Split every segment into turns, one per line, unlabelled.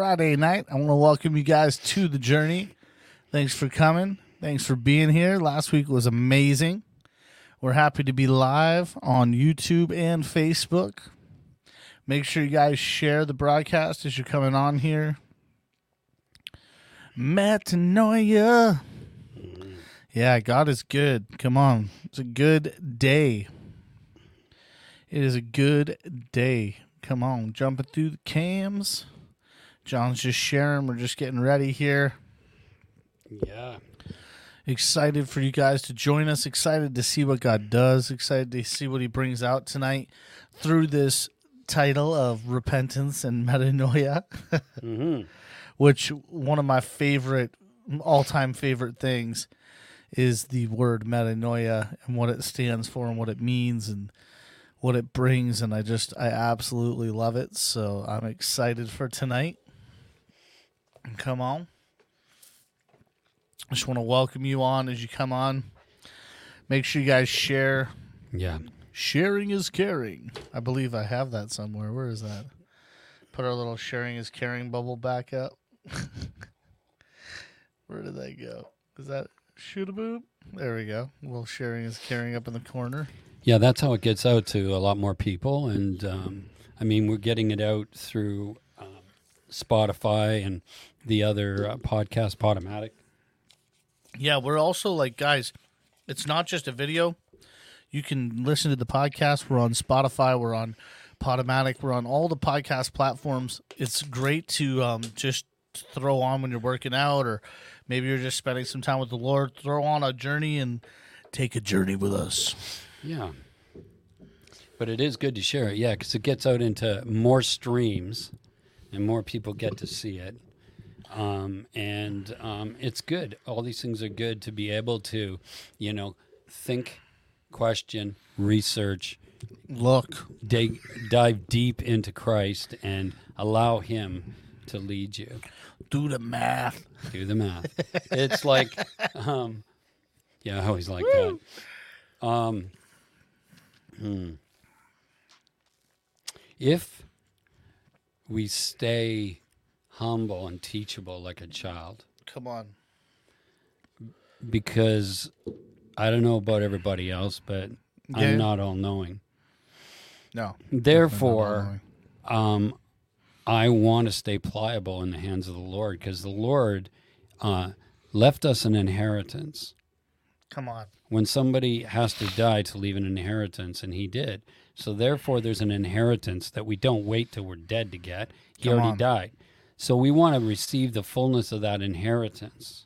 Friday night. I want to welcome you guys to the journey. Thanks for coming. Thanks for being here. Last week was amazing. We're happy to be live on YouTube and Facebook. Make sure you guys share the broadcast as you're coming on here. Metanoia. Yeah, God is good. Come on. It's a good day. It is a good day. Come on, jumping through the cams. John's just sharing. We're just getting ready here.
Yeah.
Excited for you guys to join us. Excited to see what God does. Excited to see what He brings out tonight through this title of repentance and metanoia,
hmm
which one of my favorite, all time favorite things is the word metanoia and what it stands for and what it means and what it brings. And I just, I absolutely love it. So I'm excited for tonight. Come on. I just want to welcome you on as you come on. Make sure you guys share.
Yeah.
Sharing is caring. I believe I have that somewhere. Where is that? Put our little sharing is caring bubble back up. Where did that go? Is that shoot a boob? There we go. Well, sharing is caring up in the corner.
Yeah, that's how it gets out to a lot more people. And um, I mean, we're getting it out through um, Spotify and the other uh, podcast, Podomatic.
Yeah, we're also like guys. It's not just a video. You can listen to the podcast. We're on Spotify. We're on Podomatic. We're on all the podcast platforms. It's great to um, just throw on when you're working out, or maybe you're just spending some time with the Lord. Throw on a journey and take a journey with us.
Yeah. But it is good to share it, yeah, because it gets out into more streams and more people get to see it. Um, and um, it's good. All these things are good to be able to, you know, think, question, research,
Look,
dig, dive deep into Christ and allow Him to lead you.
do the math.
Do the math. it's like, um, yeah, I always like that. Um, hmm. If we stay humble and teachable like a child,
Come on.
because I don't know about everybody else, but
Yeah.
I'm not all knowing.
No.
Therefore, um, I want to stay pliable in the hands of the Lord because the Lord uh, left us an inheritance.
Come on.
When somebody has to die to leave an inheritance, and he did. So, therefore, there's an inheritance that we don't wait till we're dead to get. He
Come
already
on.
died. So, we want to receive the fullness of that inheritance.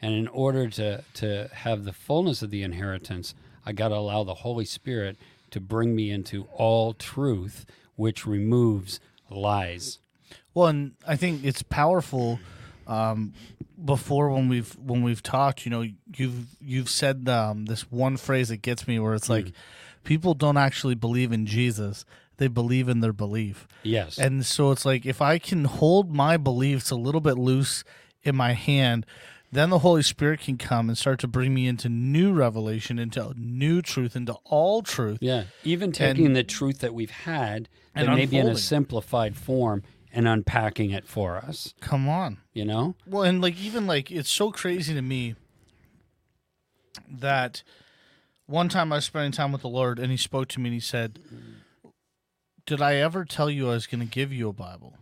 And in order to, to have the fullness of the inheritance, I got to allow the Holy Spirit to bring me into all truth, which removes lies.
Well, and I think it's powerful. Um, before when we've when we've talked, you know, you've you've said um, this one phrase that gets me, where it's like, people don't actually believe in Jesus; they believe in their belief.
Yes.
And so it's like if I can hold my beliefs a little bit loose in my hand, then the Holy Spirit can come and start to bring me into new revelation, into new truth, into all truth.
yeah. Even taking the truth that we've had,
And
and maybe in a simplified form, and unpacking it for us.
Come on.
You know?
Well, and like even like it's so crazy to me that one time I was spending time with the Lord and he spoke to me and he said, Did I ever tell you I was going to give you a Bible?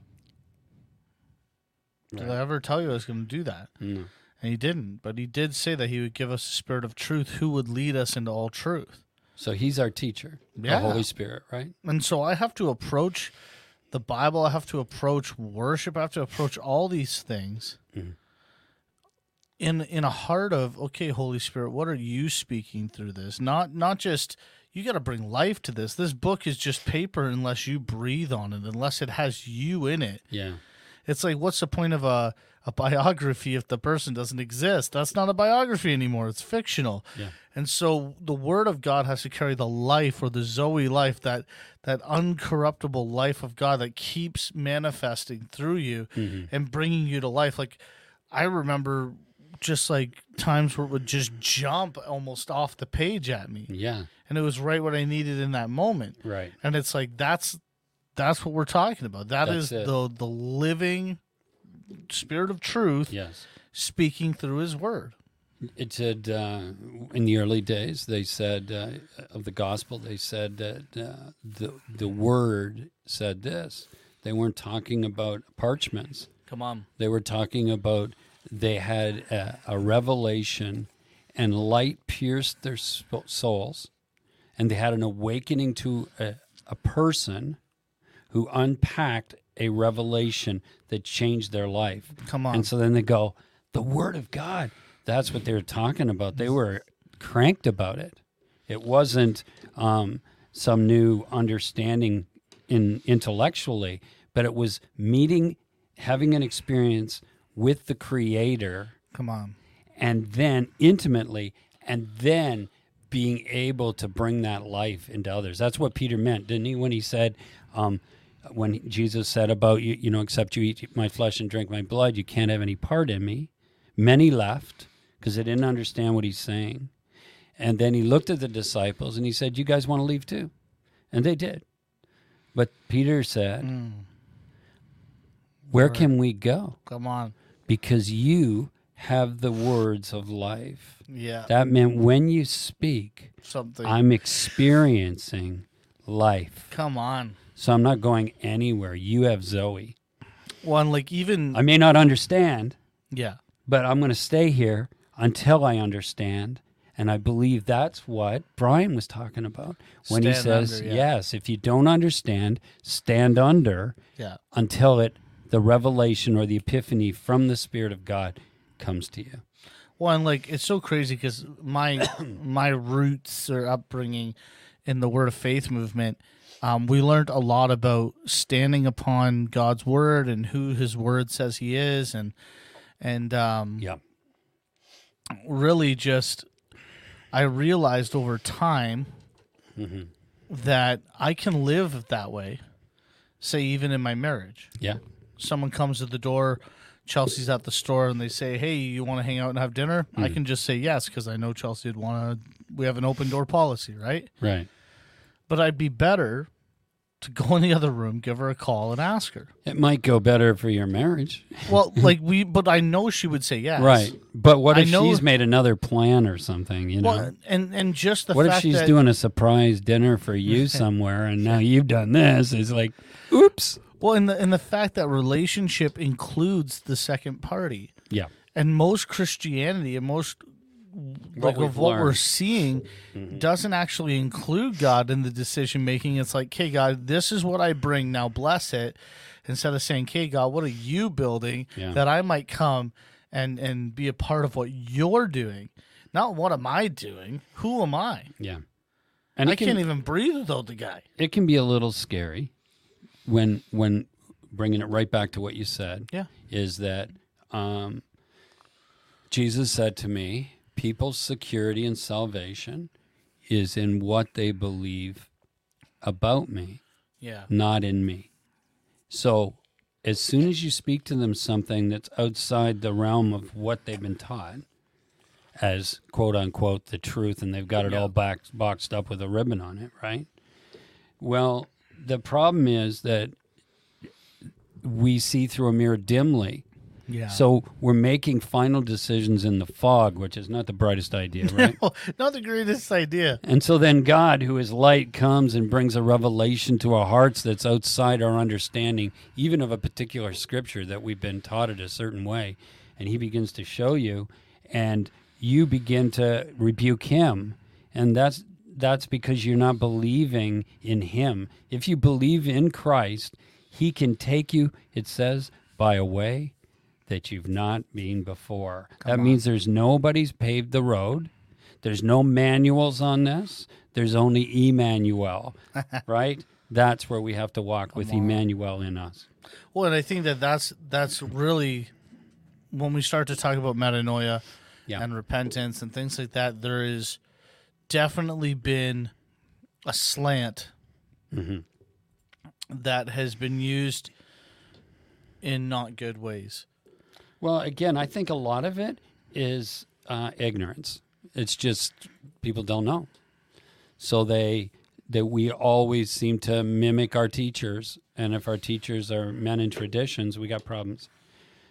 Did I ever tell you I was going to do that?
No.
And he didn't, but he did say that he would give us the spirit of truth who would lead us into all truth.
So he's our teacher,
Yeah.
the Holy Spirit, right?
And so I have to approach the Bible. I have to approach worship. I have to approach all these things mm-hmm. in in a heart of okay, Holy Spirit, what are you speaking through this? Not not just you got to bring life to this. This book is just paper unless you breathe on it, unless it has you in it.
Yeah.
It's like, what's the point of a, a biography if the person doesn't exist? That's not a biography anymore. It's fictional.
Yeah.
And so the word of God has to carry the life or the Zoe life, that that uncorruptible life of God that keeps manifesting through you mm-hmm. and bringing you to life. Like I remember just like times where it would just jump almost off the page at me.
Yeah.
And it was right what I needed in that moment.
Right.
And it's like that's that's what we're talking about. That
That's
is
it.
the the living spirit of truth
Yes.
speaking through his word.
It said uh, in the early days, they said uh, of the gospel, they said that uh, the the word said this. They weren't talking about parchments.
Come on.
They were talking about they had a, a revelation, and light pierced their souls, and they had an awakening to a, a person who unpacked a revelation that changed their life.
Come on.
And so then they go, the Word of God. That's what they were talking about. They were cranked about it. It wasn't um, some new understanding in intellectually, but it was meeting, having an experience with the Creator,
Come on.
and then intimately, and then being able to bring that life into others. That's what Peter meant, didn't he? When he said, um, when Jesus said about you, you know, except you eat my flesh and drink my blood, you can't have any part in me. Many left because they didn't understand what he's saying. And then he looked at the disciples and he said, You guys want to leave too? And they did. But Peter said,
Mm.
Where can we go?
Come on.
Because you have the words of life.
Yeah.
That meant when you speak,
Something.
I'm experiencing life.
Come on.
So I'm not going anywhere. You have Zoe.
One like even
I may not understand,
yeah.
but I'm going to stay here until I understand. And I believe that's what Brian was talking about when he says,
under, yeah.
yes, if you don't understand, stand under
Yeah.
until it the revelation or the epiphany from the Spirit of God comes to you.
Well, and like it's so crazy because my my roots or upbringing in the Word of Faith movement, um, we learned a lot about standing upon God's word and who His word says He is, and and um,
Yeah.
really just I realized over time that I can live that way. Say even in my marriage,
Yeah.
someone comes to the door, Chelsea's at the store, and they say, "Hey, you want to hang out and have dinner?" I hmm. can just say yes because I know Chelsea would want to. We have an open door policy, right?
Right.
But I'd be better to go in the other room, give her a call, and ask her.
It might go better for your marriage.
Well, like we, but I know she would say yes,
Right. But what if
know-
she's made another plan or something, you know?
And and just the
what if she's
that,
doing a surprise dinner for you somewhere and now you've done this? It's like, oops.
Well, and the and the fact that relationship includes the second party,
Yeah.
and most Christianity and most like of what we're seeing
Mm-hmm.
doesn't actually include God in the decision making. It's like, okay, God, this is what I bring. Now bless it. Instead of saying, okay, God, what are you building
Yeah.
that I might come and and be a part of what you're doing? Not what am I doing? Who am I?
Yeah. And
I
can,
can't even breathe without the guy.
it can be a little scary when when bringing it right back to what you said.
Yeah.
Is that um, Jesus said to me, people's security and salvation is in what they believe about me.
Yeah.
not in me. So, as soon as you speak to them something that's outside the realm of what they've been taught as quote unquote the truth, and they've got it all back, boxed up with a ribbon on it, right? Well, the problem is that we see through a mirror dimly.
Yeah.
So we're making final decisions in the fog, which is not the brightest idea, right?
not the greatest idea.
And so then God, who is light, comes and brings a revelation to our hearts that's outside our understanding, even of a particular scripture that we've been taught it a certain way. And he begins to show you, and you begin to rebuke him. And that's that's because you're not believing in him. If you believe in Christ, He can take you, it says, by a way that you've not been before. that means there's nobody's paved the road. There's no manuals on this. There's only Emmanuel, right? That's where we have to walk with Emmanuel in us.
Well, and I think that that's that's really when we start to talk about metanoia
Yeah.
and repentance and things like that. There is definitely been a slant
Mm-hmm.
that has been used in not good ways.
Well, again, I think a lot of it is uh, ignorance. It's just people don't know, so they that we always seem to mimic our teachers, and if our teachers are men in traditions, we got problems.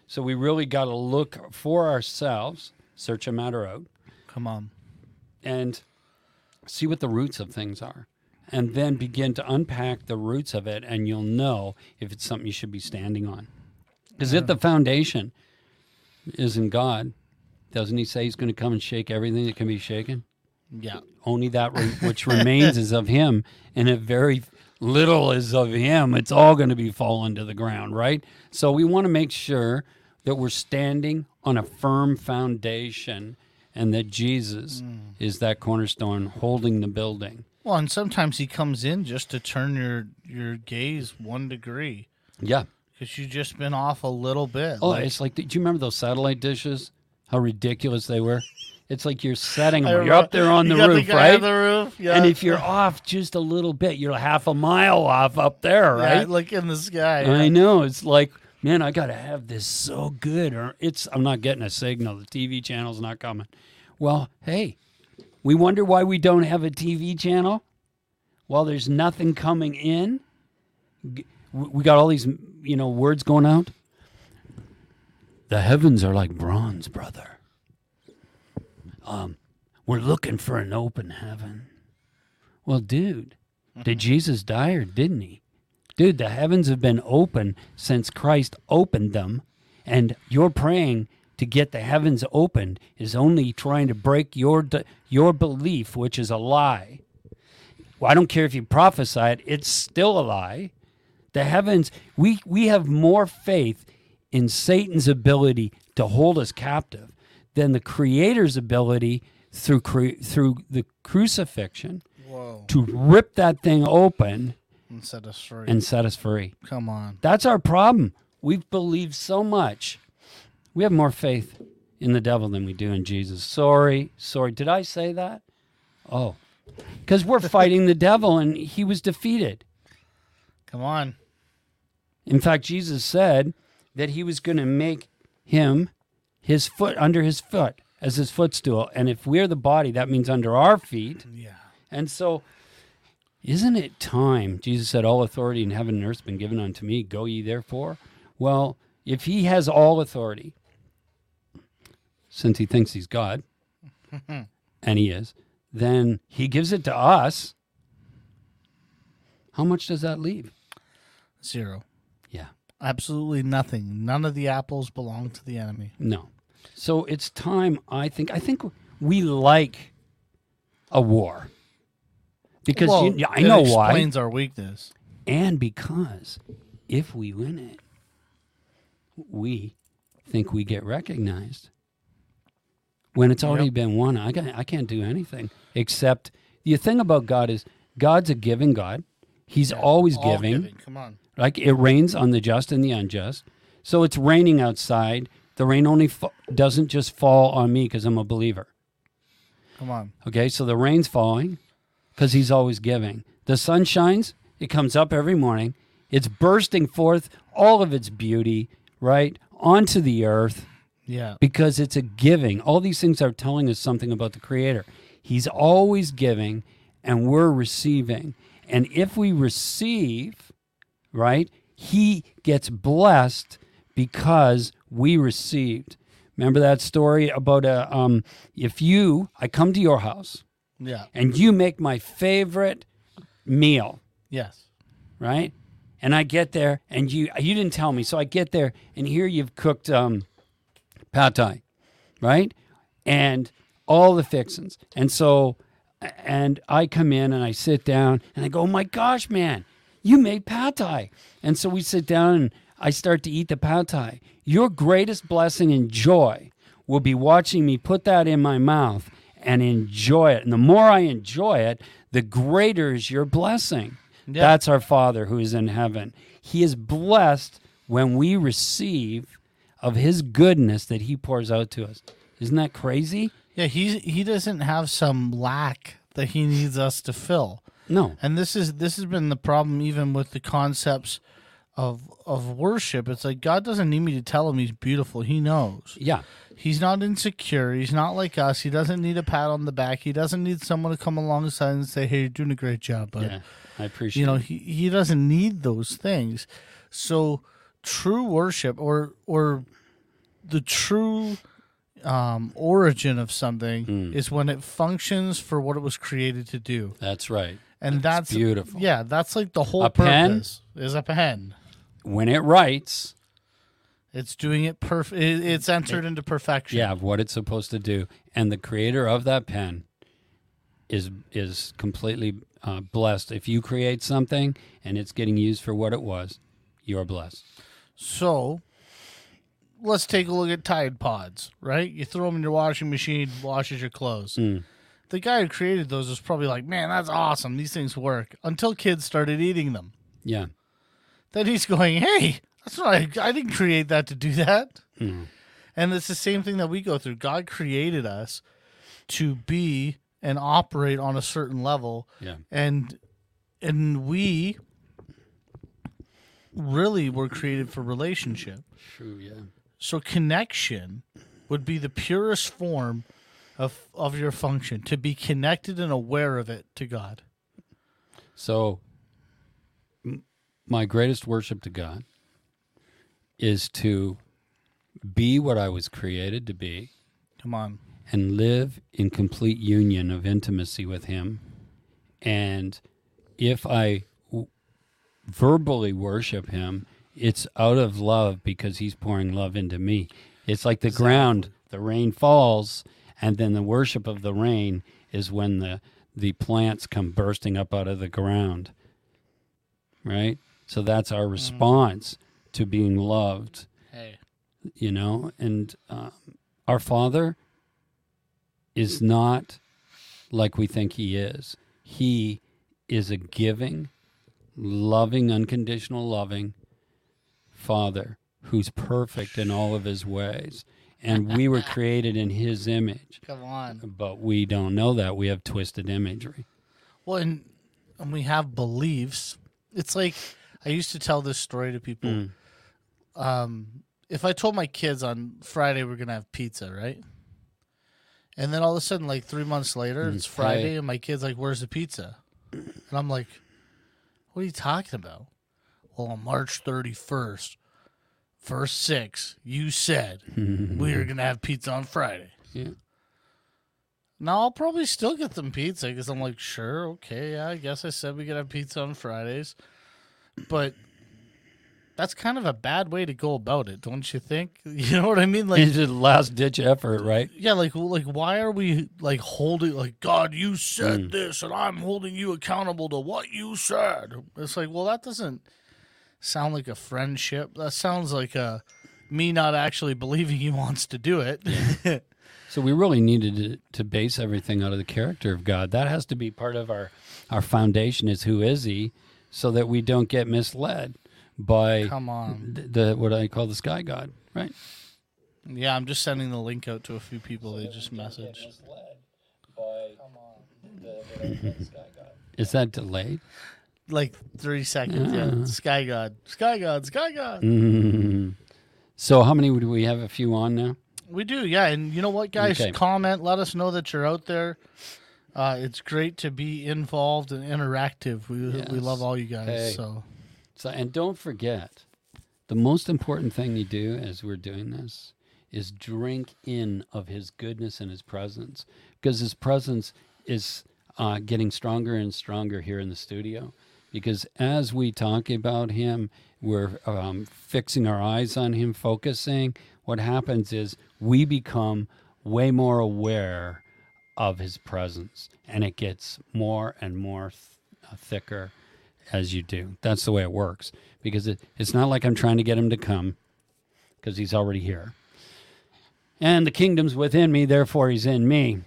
So we really got to look for ourselves, search a matter out,
Come on.
and see what the roots of things are. And then begin to unpack the roots of it, and you'll know if it's something you should be standing on. Because if the foundation isn't God, doesn't He say He's going to come and shake everything that can be shaken?
Yeah.
Only that re- which remains is of Him, and if very little is of Him, it's all going to be fallen to the ground, right? So we want to make sure that we're standing on a firm foundation, and that Jesus mm. is that cornerstone holding the building.
Well, and sometimes he comes in just to turn your your gaze one degree
Yeah.
because you've just been off a little bit.
Oh,
Like,
it's like, do you remember those satellite dishes? How ridiculous they were. It's like you're setting them. You're up there on the roof,
guy
right?
On the roof, yeah.
And if you're off just a little bit, you're half a mile off up there,
Yeah,
right?
like in the sky.
I know. It's like, man, I got to have this so good, or it's I'm not getting a signal. The TV channel's not coming. Well, hey, we wonder why we don't have a TV channel. Well, there's nothing coming in. We got all these, you know, words going out. The heavens are like bronze, brother. Um, we're looking for an open heaven. Well, dude, did Jesus die or didn't he? Dude, the heavens have been open since Christ opened them, and you're praying to get the heavens opened is only trying to break your your belief, which is a lie. Well, I don't care if you prophesy it; it's still a lie. The heavens, we we have more faith in Satan's ability to hold us captive than the Creator's ability through cru- through the crucifixion
Whoa.
to rip that thing open
And set us free.
and set us free.
Come on.
That's our problem. We've believed so much. We have more faith in the devil than we do in Jesus. Sorry, sorry. Did I say that? Oh, because we're fighting the devil and he was defeated.
Come on.
In fact, Jesus said that he was going to make him his foot under his foot as his footstool. And if we're the body, that means under our feet.
Yeah.
And so, isn't it time? Jesus said, All authority in heaven and earth has been given unto me. Go ye therefore. Well, if he has all authority, since he thinks he's God, and he is, then he gives it to us. How much does that leave?
Zero.
Yeah.
Absolutely nothing. None of the apples belong to the enemy.
No. So it's time, I think. I think we like a war. Because
well,
you, I know why.
explains our weakness.
And because if we win it, we think we get recognized. When it's already
Yep.
been won, I, got, I can't do anything except the thing about God is God's a giving God. He's always
All
giving.
Come on.
Like it rains on the just and the unjust. So it's raining outside. The rain only fa- doesn't just fall on me because I'm a believer.
Come on.
Okay, so the rain's falling because he's always giving. The sun shines, it comes up every morning. It's bursting forth all of its beauty, right, onto the earth
Yeah.
because it's a giving. All these things are telling us something about the Creator. He's always giving and we're receiving. And if we receive, right, He gets blessed because we received. Remember that story about a, um, if you, I come to your house
Yeah.
and you make my favorite meal,
Yes.
right? And I get there and you you didn't tell me, so I get there and here you've cooked um, pad thai, right? And all the fixins. And so and I come in and I sit down and I go, "Oh my gosh, man, You made pad thai. And so we sit down and I start to eat the pad thai. Your greatest blessing and joy will be watching me put that in my mouth and enjoy it. And the more I enjoy it, the greater is your blessing.
Yeah.
That's our Father who is in heaven. He is blessed when we receive of his goodness that he pours out to us. Isn't that crazy?
Yeah, he he doesn't have some lack that he needs us to fill.
No.
And this is this has been the problem even with the concepts of of worship. It's like God doesn't need me to tell him he's beautiful. He knows.
Yeah.
He's not insecure. He's not like us. He doesn't need a pat on the back. He doesn't need someone to come alongside and say, "Hey, you're doing a great job, bud."
Yeah. I appreciate
you know he, he doesn't need those things so true worship or or the true um, origin of something
Hmm.
is when it functions for what it was created to do
That's right.
and that's,
beautiful.
yeah that's like the whole
A pen?
purpose is a pen
When it writes,
it's doing it perfect it's entered into perfection
yeah, of what it's supposed to do. And the creator of that pen is is completely uh, blessed. If you create something and it's getting used for what it was, you're blessed.
so let's take a look at tide pods right you throw them in your washing machine washes your clothes
Mm.
the guy who created those was probably like, man, that's awesome. These things work. Until kids started eating them.
Yeah.
Then he's going, hey, that's not, I, I didn't create that to do that.
Mhm.
And it's the same thing that we go through. God created us to be and operate on a certain level.
Yeah.
And, and we really were created for relationship.
True. Yeah.
So connection would be the purest form of, of your function, to be connected and aware of it to God.
So, my greatest worship to God is to be what I was created to be
Come on.
and live in complete union of intimacy with Him. And if I w- verbally worship Him, it's out of love because He's pouring love into me. It's like the ground, the rain falls, and then the worship of the rain is when the, the plants come bursting up out of the ground. Right? So that's our response to being loved
Hey.
you know? And um, our father is not like we think he is. He is a giving loving unconditional loving father who's perfect in all of his ways. And we were created in his image.
Come on.
but we don't know that. We have twisted imagery.
Well, and, and we have beliefs. It's like I used to tell this story to people.
Mm.
Um, if I told my kids on Friday we're gonna have pizza, right? And then all of a sudden, like three months later, it's Friday, and my kid's like, "Where's the pizza?" And I'm like, "What are you talking about?" Well, on March 31st, verse six, you said we were gonna have pizza on Friday.
yeah.
Now I'll probably still get them pizza because I'm like, sure, okay, yeah, I guess I said we could have pizza on Fridays, but that's kind of a bad way to go about it, don't you think? You know what I mean? Like,
it's a last ditch effort right
yeah, like, like, why are we like holding like God? You said mm. this, and I'm holding you accountable to what you said. It's like, well, that doesn't sound like a friendship. That sounds like a me not actually believing he wants to do it.
So we really needed to, to base everything out of the character of God. That has to be part of our our foundation is who is he, so that we don't get misled by
Come on.
th- the what I call the sky god, right?
Yeah, I'm just sending the link out to a few people. They just messaged.
Is that delayed?
Like three seconds. Yeah. Sky God. Sky God. Sky God.
Mm. So how many do we have? A few on now.
We do. Yeah. And you know what, guys?
Okay.
Comment. Let us know that you're out there. Uh, it's great to be involved and interactive. We, we love all you guys.
Hey.
So,
So and don't forget, the most important thing you do as we're doing this is drink in of His goodness and His presence, because His presence is uh, getting stronger and stronger here in the studio. Because as we talk about Him, we're um, fixing our eyes on Him, focusing. What happens is we become way more aware of His presence, and it gets more and more th- uh, thicker as you do. That's the way it works because it, it's not like I'm trying to get him to come because he's already here. And the kingdom's within me, therefore he's in me.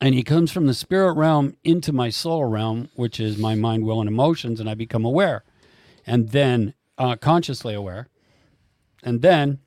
And he comes from the spirit realm into my soul realm, which is my mind, will, and emotions, and I become aware. And then uh, consciously aware. And then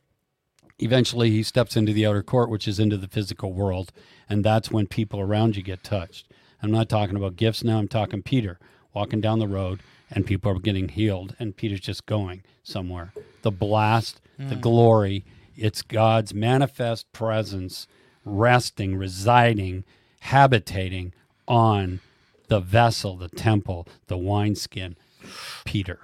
eventually he steps into the outer court, which is into the physical world. And that's when people around you get touched. I'm not talking about gifts now, I'm talking Peter walking down the road and people are getting healed, and Peter's just going somewhere. The blast, the mm. glory, it's God's manifest presence resting, residing, habitating on the vessel, the temple, the wineskin, Peter.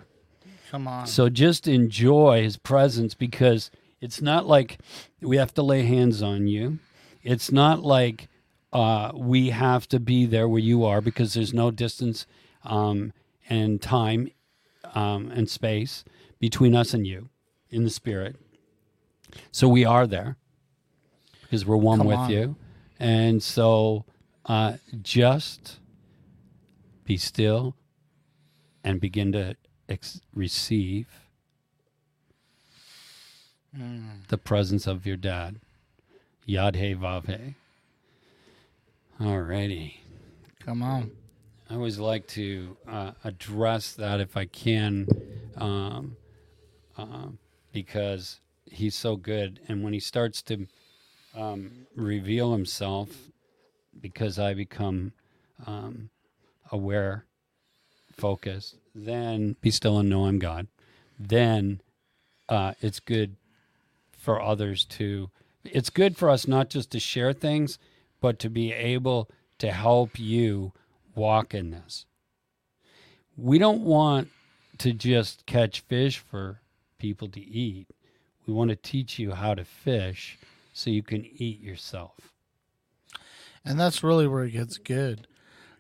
Come on.
So just enjoy his presence because it's not like we have to lay hands on you. It's not like uh, we have to be there where you are because there's no distance um, and time um, and space between us and you in the spirit. So we are there because we're one
Come
with
on.
you. And so uh, just be still and begin to ex- receive the presence of your dad. Yad He Vav He. Alrighty.
Come on.
I always like to uh, address that if I can, um, um, because he's so good. And when he starts to um, reveal himself, because I become um, aware, focused, then be still and know I'm God. Then uh, it's good for others to. It's good for us not just to share things, but to be able to help you walk in this. We don't want to just catch fish for people to eat. We want to teach you how to fish so you can eat yourself.
And that's really where it gets good.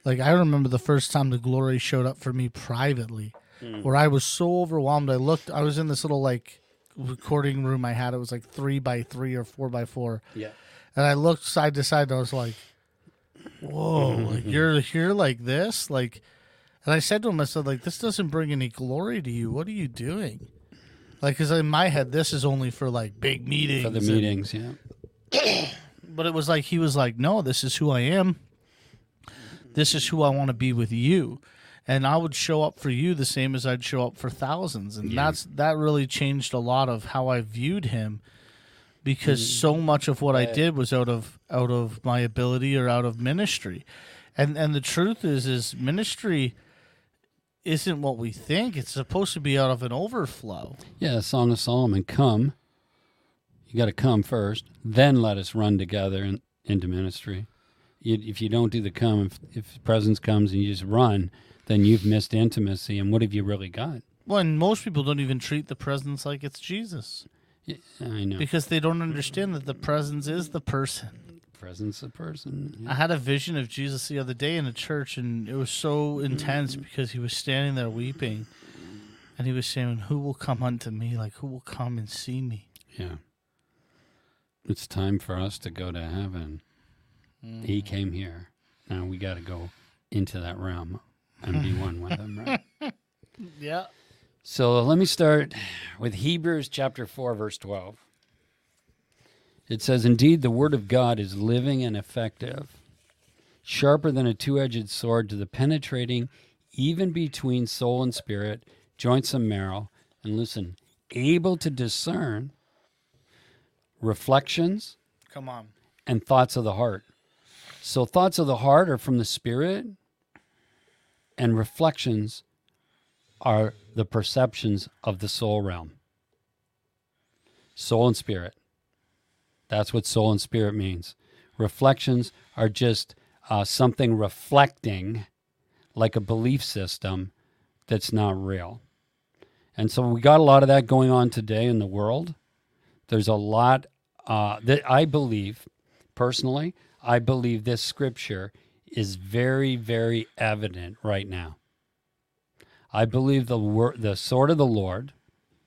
Like I remember the first time the glory showed up for me privately, hmm. where I was so overwhelmed. I looked. I was in this little like recording room I had. It was like three by three or four by four,
Yeah.
and I looked side to side. and I was like, "Whoa! like you're here like this, like." And I said to him, I said, like, this doesn't bring any glory to you. What are you doing? Like, because in my head, this is only for like big meetings.
For the
and-
meetings, yeah.
but it was like he was like, "No, this is who I am. This is who I want to be with you." And I would show up for you the same as I'd show up for thousands, and
Yeah.
that's that really changed a lot of how I viewed him, because mm. so much of what I did was out of out of my ability or out of ministry, and and the truth is is ministry isn't what we think. It's supposed to be out of an overflow.
Yeah, Song of Solomon, come. You got to come first, then let us run together in, into ministry. You, if you don't do the come, if, if presence comes and you just run, then you've missed intimacy. And what have you really got?
Well, and most people don't even treat the presence like it's Jesus.
Yeah, I know.
because they don't understand that the presence is the person.
Presence of person. yeah.
I had a vision of Jesus the other day in a church, and it was so intense mm-hmm. because he was standing there weeping, and he was saying, "Who will come unto me? Like who will come and see me?"
Yeah. It's time for us to go to heaven. He mm. came here. Now we got to go into that realm and be one with him, right?
Yeah.
So let me start with Hebrews chapter 4, verse 12. It says, Indeed, the word of God is living and effective, sharper than a two edged sword to the penetrating even between soul and spirit, joints and marrow. And listen, able to discern reflections
Come on.
and thoughts of the heart. So, thoughts of the heart are from the spirit, and reflections are the perceptions of the soul realm. Soul and spirit. That's what soul and spirit means. Reflections are just uh, something reflecting like a belief system that's not real. And so we got a lot of that going on today in the world. There's a lot uh, that I believe, personally, I believe this scripture is very, very evident right now. I believe the word, the sword of the Lord,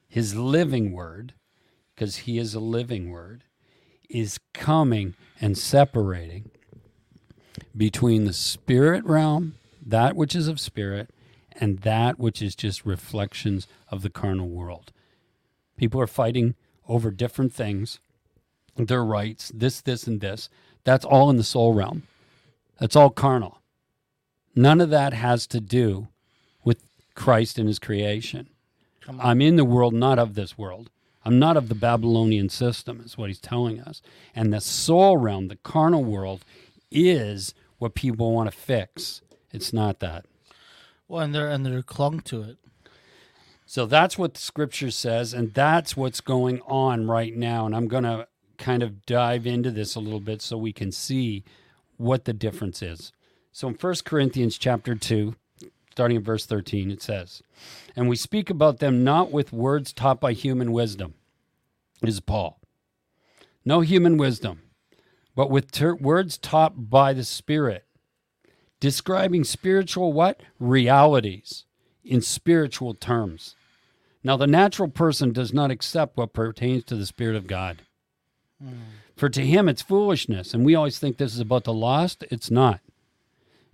His living word, because He is a living word, is coming and separating between the spirit realm, that which is of spirit, and that which is just reflections of the carnal world. People are fighting over different things, their rights, this, this, and this. That's all in the soul realm. That's all carnal. None of that has to do with Christ and his creation. I'm in the world, not of this world. I'm not of the Babylonian system, is what he's telling us. And the soul realm, the carnal world, is what people want to fix. It's not that.
Well, and they're and they're clung to it.
So that's what the scripture says, and that's what's going on right now. And I'm going to kind of dive into this a little bit so we can see what the difference is. So in 1 Corinthians chapter 2, starting at verse 13, it says, And we speak about them not with words taught by human wisdom, is Paul. No human wisdom, but with ter- words taught by the Spirit, describing spiritual what? Realities in spiritual terms. Now, the natural person does not accept what pertains to the Spirit of God. Hmm. For to him, it's foolishness. And we always think this is about the lost. It's not.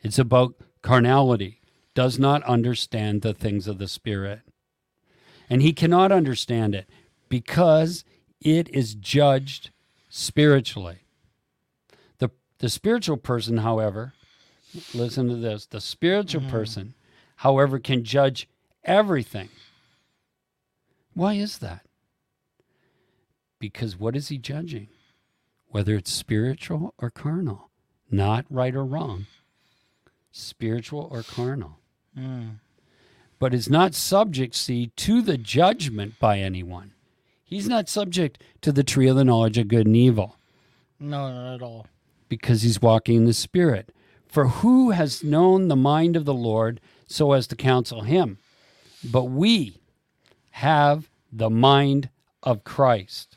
It's about carnality, does not understand the things of the Spirit. And he cannot understand it because it is judged spiritually. The, the spiritual person, however, listen to this the spiritual mm-hmm. person, however, can judge everything. Why is that? Because what is he judging? Whether it's spiritual or carnal, not right or wrong, spiritual or carnal.
Mm.
But is not subject, see, to the judgment by anyone. He's not subject to the tree of the knowledge of good and evil
No, not at all.
because he's walking in the Spirit. For who has known the mind of the Lord so as to counsel him? But we have the mind of Christ.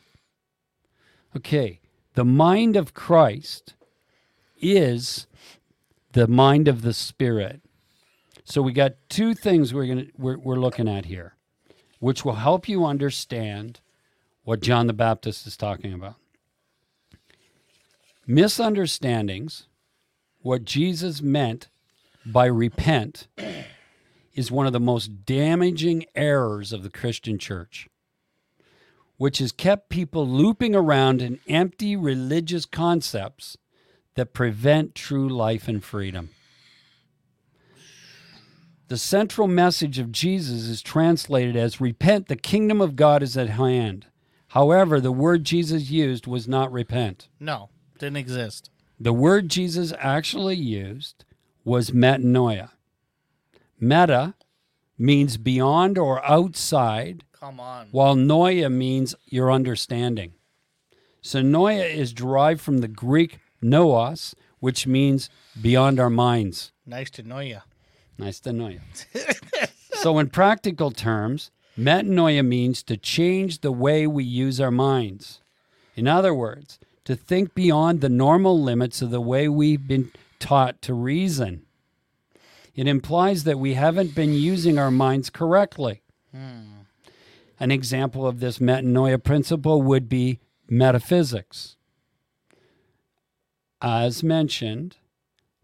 Okay, the mind of Christ is the mind of the Spirit. So we got two things we're gonna we're, we're looking at here, which will help you understand what John the Baptist is talking about misunderstandings, what Jesus meant by repent, is one of the most damaging errors of the Christian church, which has kept people looping around in empty religious concepts that prevent true life and freedom. The central message of Jesus is translated as repent, the kingdom of God is at hand. However, the word Jesus used was not repent.
No, didn't exist.
The word Jesus actually used was metanoia. Meta means beyond or outside,
Come on.
while noia means your understanding. So noia is derived from the Greek noos, which means beyond our minds.
Nice to know you.
Nice to know you. so, in practical terms, metanoia means to change the way we use our minds. In other words, to think beyond the normal limits of the way we've been taught to reason. It implies that we haven't been using our minds correctly. Hmm. An example of this metanoia principle would be metaphysics. As mentioned,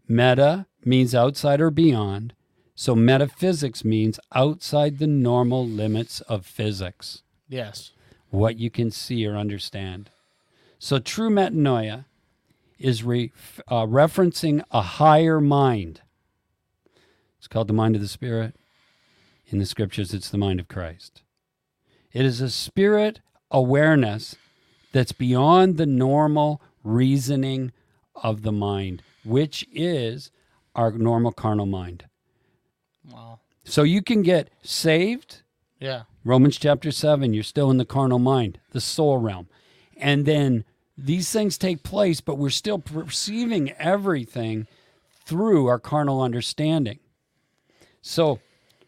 meta means outside or beyond, so metaphysics means outside the normal limits of physics,
Yes.
what you can see or understand. So true metanoia is re, uh, referencing a higher mind. It's called the mind of the Spirit. In the scriptures, it's the mind of Christ. It is a spirit awareness that's beyond the normal reasoning of the mind, which is our normal carnal mind.
Wow.
So you can get saved,
Yeah.
Romans chapter 7, you're still in the carnal mind, the soul realm. And then these things take place, but we're still perceiving everything through our carnal understanding. So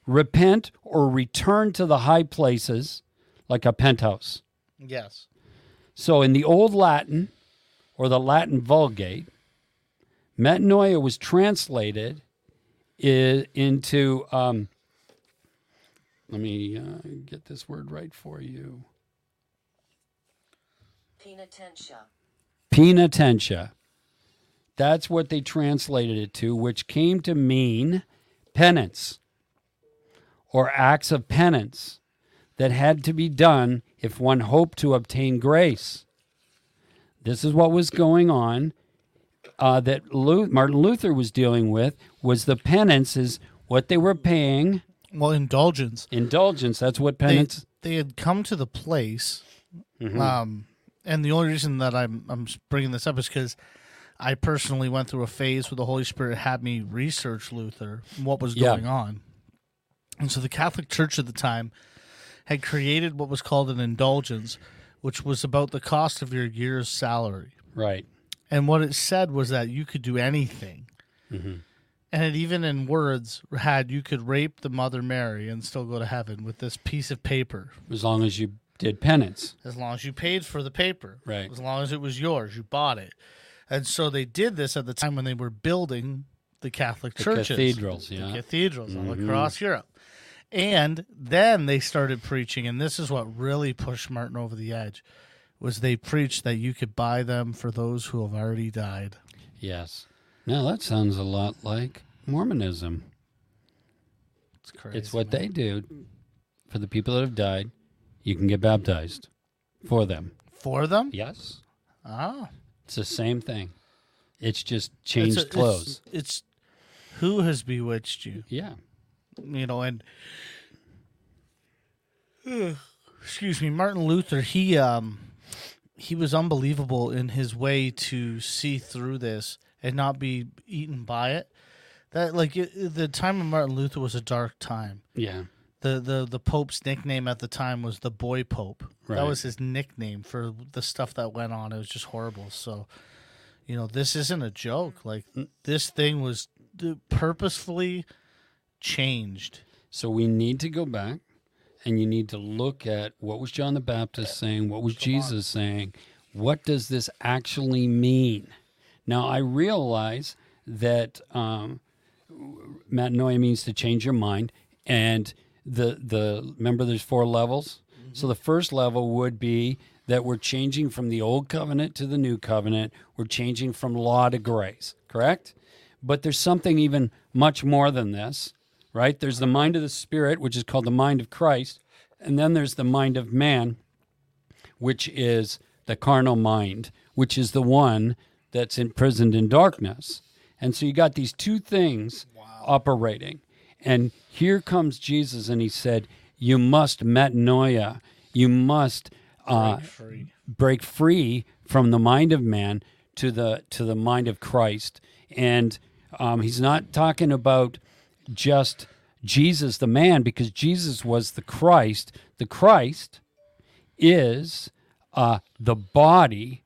repent or return to the high places like a penthouse.
Yes.
So in the Old Latin or the Latin Vulgate, metanoia was translated into, um, let me uh, get this word right for you.
Penitentia.
penitentia. That's what they translated it to, which came to mean penance. or acts of penance that had to be done if one hoped to obtain grace. This is what was going on uh, that Lu- Martin Luther was dealing with was the penance is what they were paying
Well, indulgence.
indulgence. That's what
They,
penance.
they had come to the place,
Mm-hmm.
um, and the only reason that I'm I'm bringing this up is because I personally went through a phase where the Holy Spirit had me research Luther, what was
Yeah.
going on, and so the Catholic Church at the time had created what was called an indulgence, which was about the cost of your year's salary.
right.
And what it said was that you could do anything.
Mm-hmm.
And it even in words had you could rape the Mother Mary and still go to heaven with this piece of paper
As long as you did penance.
as long as you paid for the paper.
Right.
As long as it was yours, you bought it. And so they did this at the time when they were building the Catholic
The
churches.
cathedrals,
The
yeah.
cathedrals all
Mhm.
across Europe. And then they started preaching, and this is what really pushed Martin over the edge, was they preached that you could buy them for those who have already died.
Yes. Now that sounds a lot like Mormonism.
It's crazy.
It's what
man.
they do for the people that have died. You can get baptized for them.
for them.
Yes.
Ah,
It's the same thing. It's just
It's
changed
a- it's-
clothes.
It's, who has bewitched you,
yeah.
You know, and excuse me, Martin Luther. He um he was unbelievable in his way to see through this and not be eaten by it. That like it, the time of Martin Luther was a dark time.
Yeah.
The, the the Pope's nickname at the time was the Boy Pope.
Right.
That was his nickname for the stuff that went on. It was just horrible. So, you know, this isn't a joke. Like this thing was purposefully changed.
So we need to go back and you need to look at what was John the Baptist saying, what was Jesus saying, what does this actually mean? Now I realize that um, metanoia means to change your mind, and the the remember there's four levels. So the first level would be that we're changing from the old covenant to the new covenant. We're changing from law to grace, correct? But there's something even much more than this, right? There's the mind of the Spirit, which is called the mind of Christ. And then there's the mind of man, which is the carnal mind, which is the one that's imprisoned in darkness. And so you got these two things operating. And here comes Jesus, and he said, You must metanoia. You must uh,
Free.
break free from the mind of man to the to the mind of Christ. And um, he's not talking about just Jesus the man, because Jesus was the Christ. The Christ is uh, the body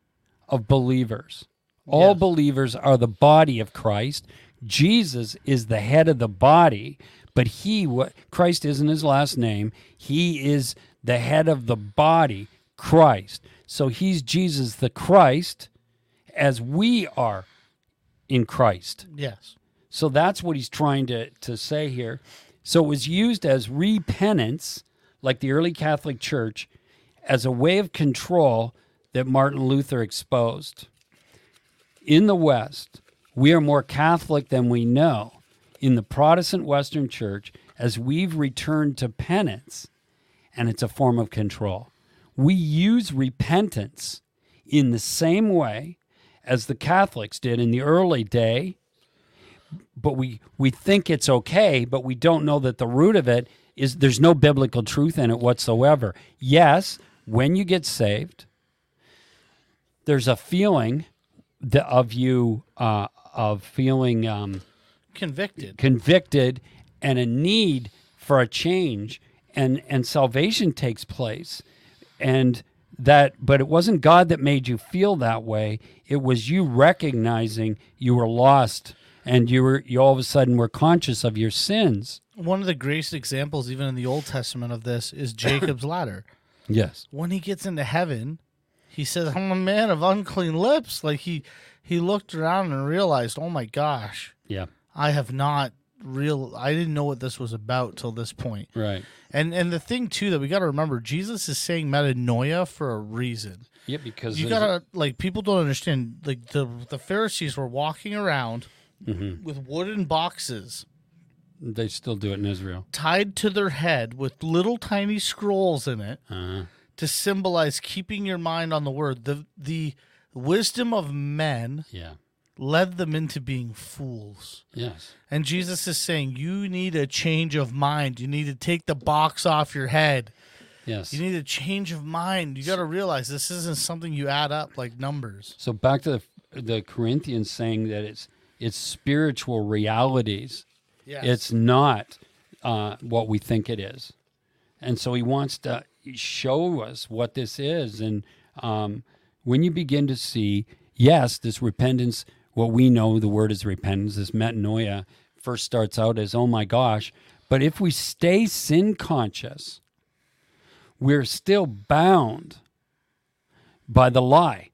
of believers. All
Yes.
believers are the body of Christ. Jesus is the head of the body, but he what Christ isn't his last name. He is the head of the body, Christ. So he's Jesus the Christ as we are in Christ.
Yes.
So that's what he's trying to, to say here. So it was used as repentance, like the early Catholic Church, as a way of control that Martin Luther exposed. In the West, we are more Catholic than we know. In the Protestant Western Church, as we've returned to penance, and it's a form of control. We use repentance in the same way as the Catholics did in the early day but we we think it's okay, but we don't know that the root of it is there's no biblical truth in it whatsoever. Yes, when you get saved, there's a feeling of you uh, of feeling um,
Convicted.
convicted and a need for a change, and and salvation takes place, and that but it wasn't God that made you feel that way. It was you recognizing you were lost and you were you all of a sudden were conscious of your sins.
One of the greatest examples, even in the Old Testament, of this is Jacob's ladder.
Yes.
When he gets into heaven, he says, "I'm a man of unclean lips." Like he he looked around and realized, "Oh my gosh,
Yeah.
I have not real. I didn't know what this was about till this point."
Right.
And and the thing too that we got to remember, Jesus is saying metanoia for a reason.
Yeah, because
You gotta like people don't understand. Like the the Pharisees were walking around
Mhm.
with wooden boxes
They still do it in Israel.
tied to their head with little tiny scrolls in it
Uh,
to symbolize keeping your mind on the word. The the wisdom of men
yeah.
led them into being fools.
Yes.
And Jesus is saying you need a change of mind. You need to take the box off your head.
Yes.
You need a change of mind. You got to realize this isn't something you add up like numbers.
So back to the, the Corinthians saying that it's it's spiritual realities.
Yeah.
It's not uh, what we think it is, and so he wants to show us what this is. And um, when you begin to see, yes, this repentance, what we know the word is repentance, this metanoia, first starts out as oh my gosh, but if we stay sin conscious, we're still bound by the lie.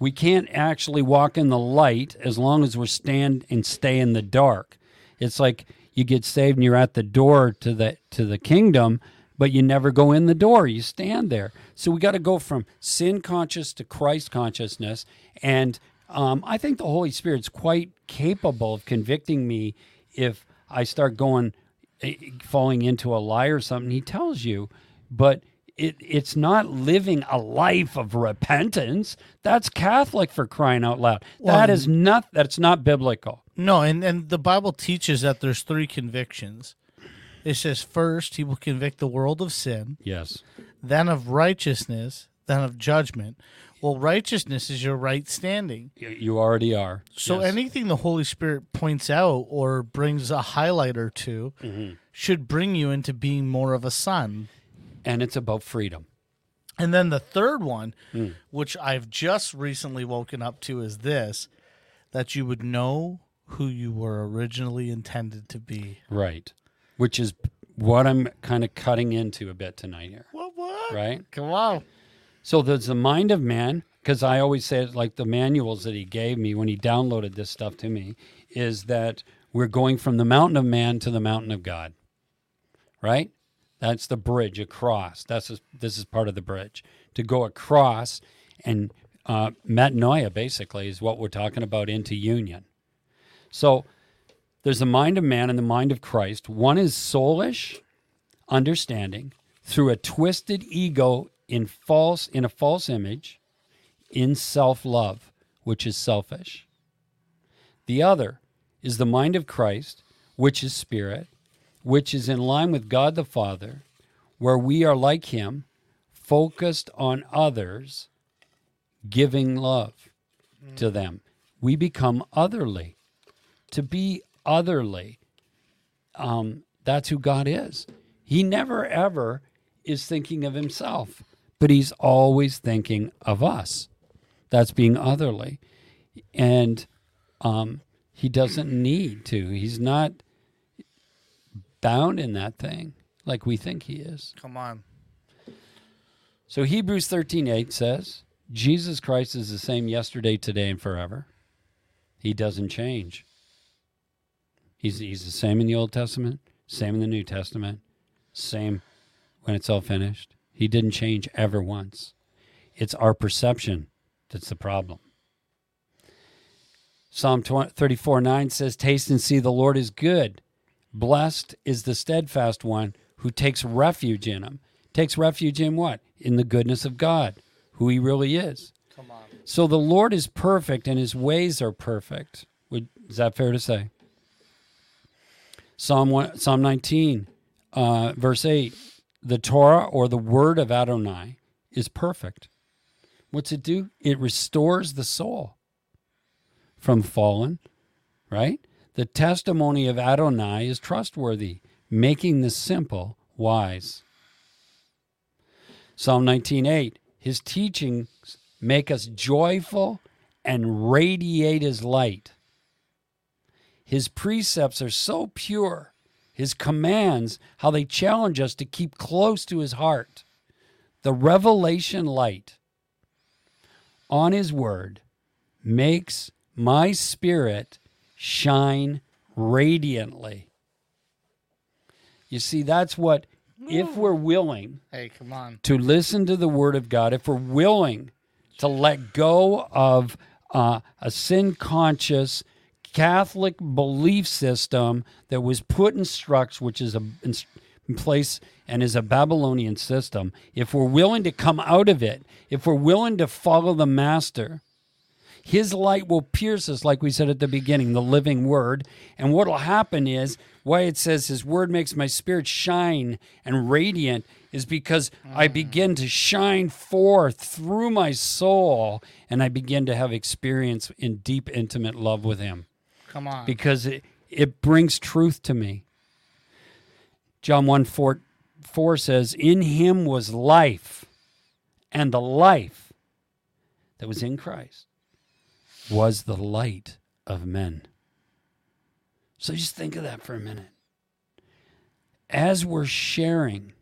We can't actually walk in the light as long as we're stand and stay in the dark. It's like you get saved and you're at the door to the to the kingdom, but you never go in the door. You stand there. So we got to go from sin conscious to Christ consciousness, and um, I think the Holy Spirit's quite capable of convicting me if I start going eh, falling into a lie or something. He tells you, but it, it's not living a life of repentance. That's Catholic for crying out loud. that is not. That's not biblical.
No, and, and the Bible teaches that there's three convictions. It says first he will convict the world of sin,
Yes.
then of righteousness, then of judgment. Well, righteousness is your right standing.
You, you already are.
So
Yes.
anything the Holy Spirit points out or brings a highlighter to
Mm-hmm.
should bring you into being more of a son.
And it's about freedom.
And then the third one,
Hmm.
which I've just recently woken up to, is this that you would know who you were originally intended to be.
Right. Which is what I'm kind of cutting into a bit tonight here.
What? What?
Right.
Come on.
So there's the mind of man, because I always say it like the manuals that he gave me when he downloaded this stuff to me, is that we're going from the mountain of man to the mountain of God. Right? That's the bridge across. That's just, this is part of the bridge to go across, and uh, metanoia basically is what we're talking about into union. So there's the mind of man and the mind of Christ. One is soulish understanding through a twisted ego in false in a false image in self-love, which is selfish. The other is the mind of Christ, which is spirit, which is in line with God the Father, where we are like him, focused on others, giving love to them. We become otherly. To be otherly, um, that's who God is. He never ever is thinking of himself, but he's always thinking of us. That's being otherly. And um, he doesn't need to. He's not bound in that thing like we think he is.
Come on.
So Hebrews 13:8 says, Jesus Christ is the same yesterday, today and forever. He doesn't change. He's he's the same in the Old Testament, same in the New Testament, same when it's all finished. He didn't change ever once. It's our perception that's the problem. Psalm 34 9 says, Taste and see the Lord is good. Blessed is the steadfast one who takes refuge in him. Takes refuge in what? In the goodness of God, who he really is.
Come on.
So the Lord is perfect and his ways are perfect. Would, is that fair to say? Psalm, one, Psalm 19, uh, verse 8 The Torah or the word of Adonai is perfect. What's it do? It restores the soul from fallen, right? The testimony of Adonai is trustworthy, making the simple wise. Psalm 19:8 His teachings make us joyful and radiate his light. His precepts are so pure, his commands how they challenge us to keep close to his heart. The revelation light on his word makes my spirit shine radiantly. You see, that's what, if we're willing
Hey, come on.
to listen to the word of God, if we're willing to let go of uh, a sin conscious, Catholic belief system that was put in structure, which is a in place and is a Babylonian system, if we're willing to come out of it, if we're willing to follow the master, his light will pierce us, like we said at the beginning, the living word. And what will happen is why it says his word makes my spirit shine and radiant is because I mm. begin to shine forth through my soul and I begin to have experience in deep, intimate love with him
Come on.
because it, it brings truth to me. John 1 4, 4 says, In him was life, and the life that was in Christ was the light of men. So just think of that for a minute. As we're sharing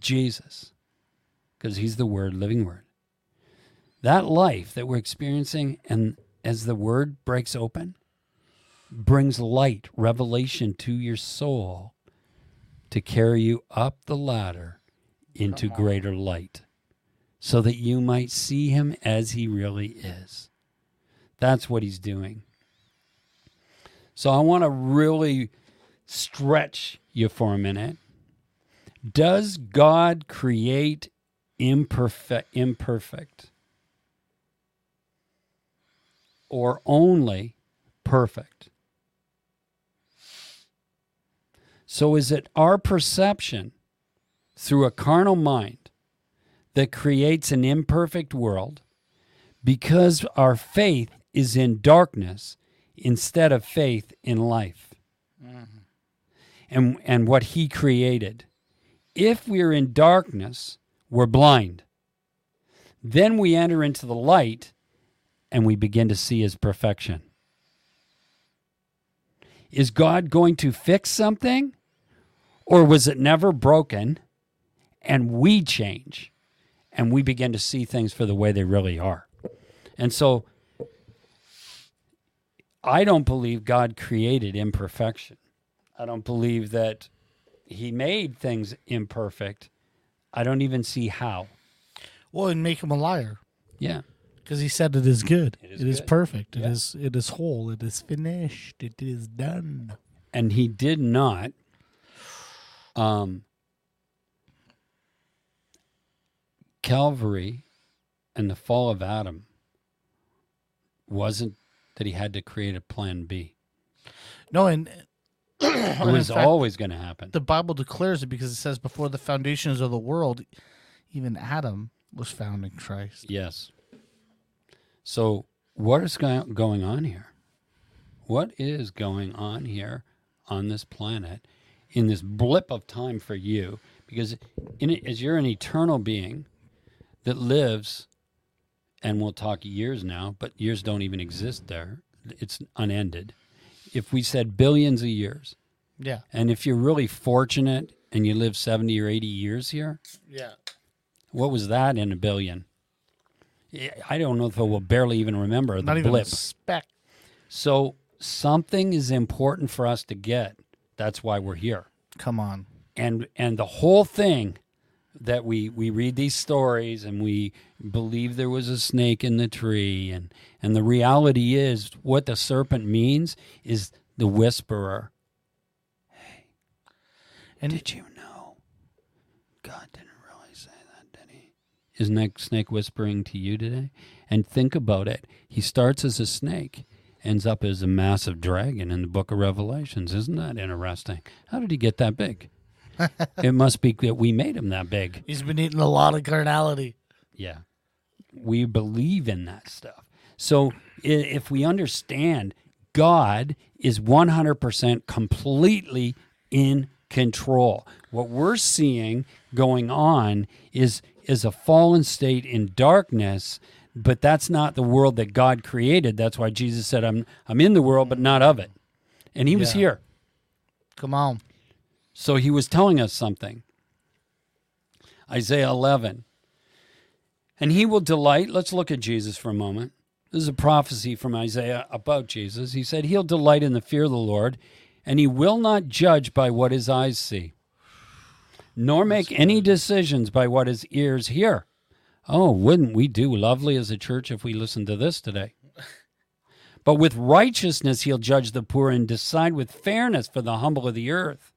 Jesus, because he's the word, living word, that life that we're experiencing, and as the word breaks open, brings light, revelation to your soul to carry you up the ladder into greater light so that you might see him as he really is. That's what he's doing. So I want to really stretch you for a minute. Does God create imperfect imperfect or only perfect? So is it our perception through a carnal mind that creates an imperfect world because our faith is in darkness instead of faith in life and, and what he created. If we're in darkness, we're blind. Then we enter into the light and we begin to see his perfection. Is God going to fix something? Or was it never broken and we change and we begin to see things for the way they really are? And so I don't believe God created imperfection. I don't believe that he made things imperfect. I don't even see how.
well, and make him a liar
Yeah.
because he said it is good.
It is
it is
good.
perfect. It
Yeah.
is. It is whole. It is finished. It is done.
and he did not um calvary and the fall of adam wasn't that he had to create a plan b.
No, and
it was
fact,
always going to happen.
the Bible declares it because it says before the foundations of the world, even Adam was found in Christ.
yes. So what is going on here? What is going on here on this planet in this blip of time for you? Because in as you're an eternal being that lives and we'll talk years now but years don't even exist there it's unended if we said billions of years
Yeah.
and if you're really fortunate and you live 70 or 80 years here
Yeah.
what was that in a billion i don't know if I will barely even remember the
Not even
blip
speck.
so something is important for us to get that's why we're here
Come on.
and and the whole thing that we we read these stories and we believe there was a snake in the tree. And and the reality is what the serpent means is the whisperer.
And
did you know? God didn't really say that did he? Isn't that snake whispering to you today? And think about it. He starts as a snake ends up as a massive dragon in the book of revelations. Isn't that interesting? How did he get that big it must be that we made him that big
he's been eating a lot of carnality.
yeah. We believe in that stuff. So if we understand God is 100% completely in control. What we're seeing going on is is a fallen state in darkness, but that's not the world that God created. That's why Jesus said I'm I'm in the world but not of it. And he was
Yeah.
here.
Come on.
So he was telling us something. Isaiah 11. And he will delight. Let's look at Jesus for a moment. This is a prophecy from Isaiah about Jesus. He said, He'll delight in the fear of the Lord, and he will not judge by what his eyes see, nor make any decisions by what his ears hear. Oh, wouldn't we do lovely as a church if we listened to this today? But with righteousness he'll judge the poor and decide with fairness for the humble of the earth.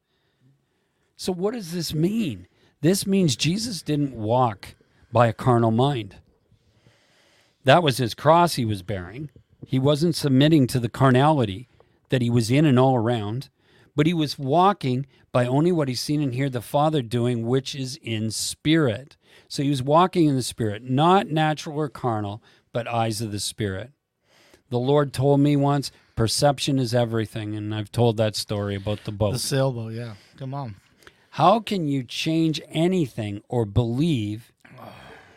So, what does this mean? This means Jesus didn't walk by a carnal mind. That was his cross he was bearing. He wasn't submitting to the carnality that he was in and all around, but he was walking by only what he's seen and heard the Father doing, which is in spirit. So he was walking in the spirit, not natural or carnal, but eyes of the spirit. The Lord told me once, perception is everything, and I've told that story about the boat.
The sailboat, yeah. Come on.
How can you change anything or believe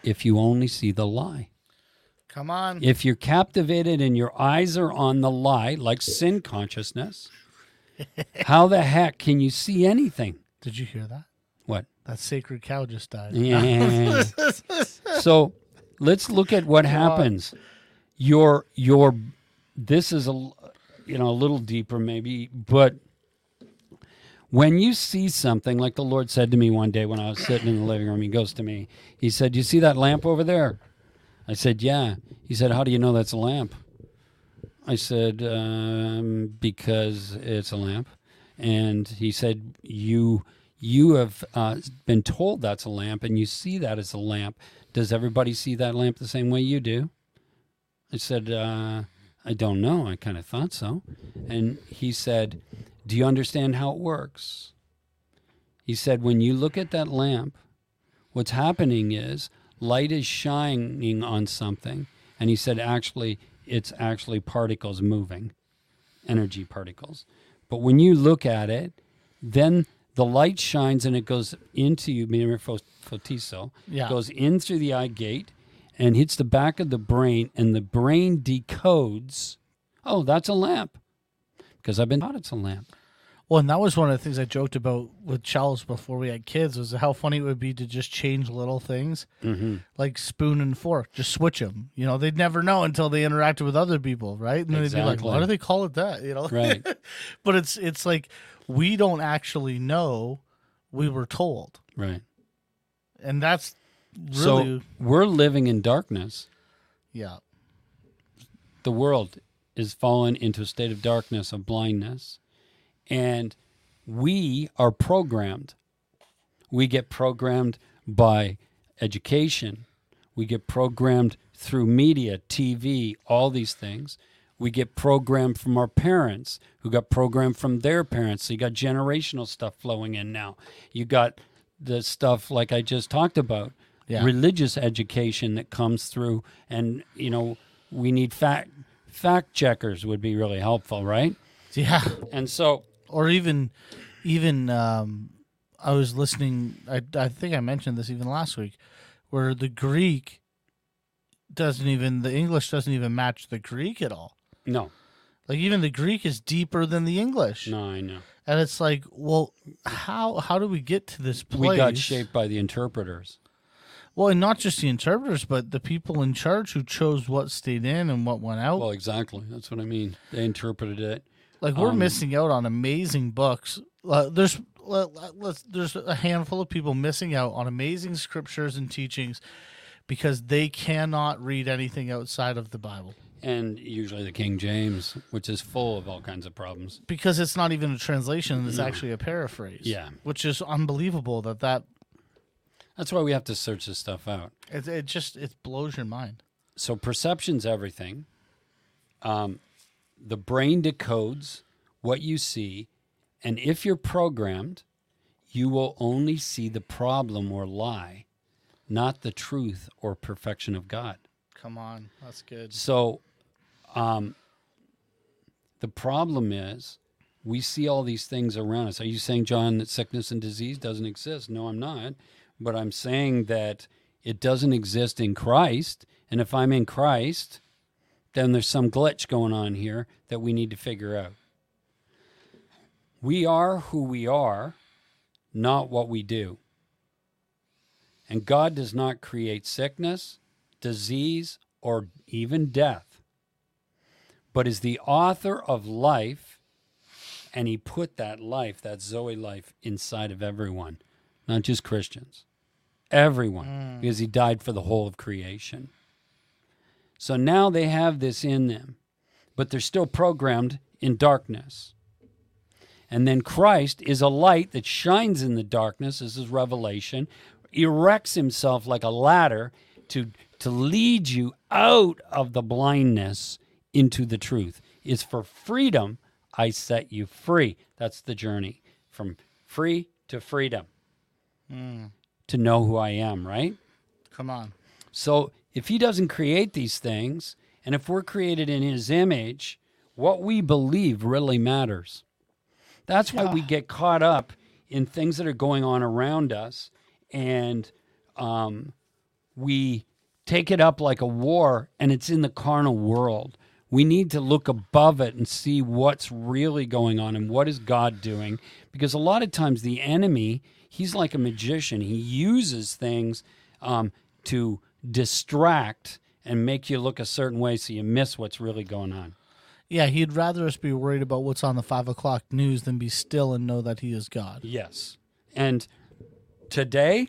if you only see the lie?
Come on.
If you're captivated and your eyes are on the lie, like sin consciousness, how the heck can you see anything?
Did you hear that?
What?
That sacred cow just died.
Yeah. so let's look at what happens. Your your this is a you know a little deeper maybe, but when you see something like the Lord said to me one day when I was sitting in the living room, He goes to me. He said, "You see that lamp over there?" I said, "Yeah." He said, "How do you know that's a lamp?" I said, um, "Because it's a lamp." And he said, "You." You have uh, been told that's a lamp, and you see that as a lamp. Does everybody see that lamp the same way you do? I said, uh, I don't know. I kind of thought so. And he said, Do you understand how it works? He said, When you look at that lamp, what's happening is light is shining on something. And he said, Actually, it's actually particles moving, energy particles. But when you look at it, then the light shines and it goes into you, mirror
Yeah.
goes in through the eye gate and hits the back of the brain, and the brain decodes, oh, that's a lamp. Because I've been taught it's a lamp.
Well, and that was one of the things I joked about with Charles before we had kids was how funny it would be to just change little things
Mm-hmm.
like spoon and fork, just switch them. You know, they'd never know until they interacted with other people, right? And then they'd be like, "Why do they call it that?" You know,
Right.
but it's it's like we don't actually know. We were told,
Right.
and that's really
So we're living in darkness.
yeah,
The world is fallen into a state of darkness, of blindness. And we are programmed. We get programmed by education. We get programmed through media, TV, all these things. We get programmed from our parents, who got programmed from their parents. So you got generational stuff flowing in now. You got the stuff like I just talked about,
Yeah.
religious education that comes through, and you know we need fact fact checkers would be really helpful, right?
yeah.
And so
or even even um I was listening I I think I mentioned this even last week where the Greek doesn't even the English doesn't even match the Greek at all.
no,
Like even the Greek is deeper than the English.
no, I know.
And it's like, well, how how do we get to this place?
We got shaped by the interpreters.
Well, and not just the interpreters, but the people in charge who chose what stayed in and what went out.
Well, exactly. That's what I mean. They interpreted it.
Like we're
Um,
missing out on amazing books. Uh, there's us there's a handful of people missing out on amazing scriptures and teachings because they cannot read anything outside of the Bible
And usually the King James, which is full of all kinds of problems.
because it's not even a translation; it's actually a paraphrase.
Yeah.
which is unbelievable that that
That's why we have to search this stuff out.
it, it just it blows your mind.
So perception's everything. Um, the brain decodes what you see, and if you're programmed, you will only see the problem or lie, not the truth or perfection of God.
Come on, that's good.
So, um, the problem is we see all these things around us. Are you saying, John, that sickness and disease doesn't exist? No, I'm not. But I'm saying that it doesn't exist in Christ. And if I'm in Christ, then there's some glitch going on here that we need to figure out. We are who we are, not what we do. And God does not create sickness, disease, or even death, but is the author of life, and He put that life, that Zoe life, inside of everyone, not just Christians, everyone, mm. because He died for the whole of creation. So now they have this in them. but they're still programmed in darkness. And then Christ is a light that shines in the darkness, this is Revelation, erects himself like a ladder to, to lead you out of the blindness into the truth. It's for freedom I set you free. That's the journey from free to freedom mm. To know who I am, right?
Come on.
So if he doesn't create these things, and if we're created in his image, what we believe really matters. That's why we get caught up in things that are going on around us, and um, we take it up like a war, and it's in the carnal world. We need to look above it and see what's really going on and what is God doing. Because a lot of times the enemy, he's like a magician. He uses things um, to distract and make you look a certain way so you miss what's really going on.
Yeah, he'd rather us be worried about what's on the five o'clock news than be still and know that he is God.
Yes. And today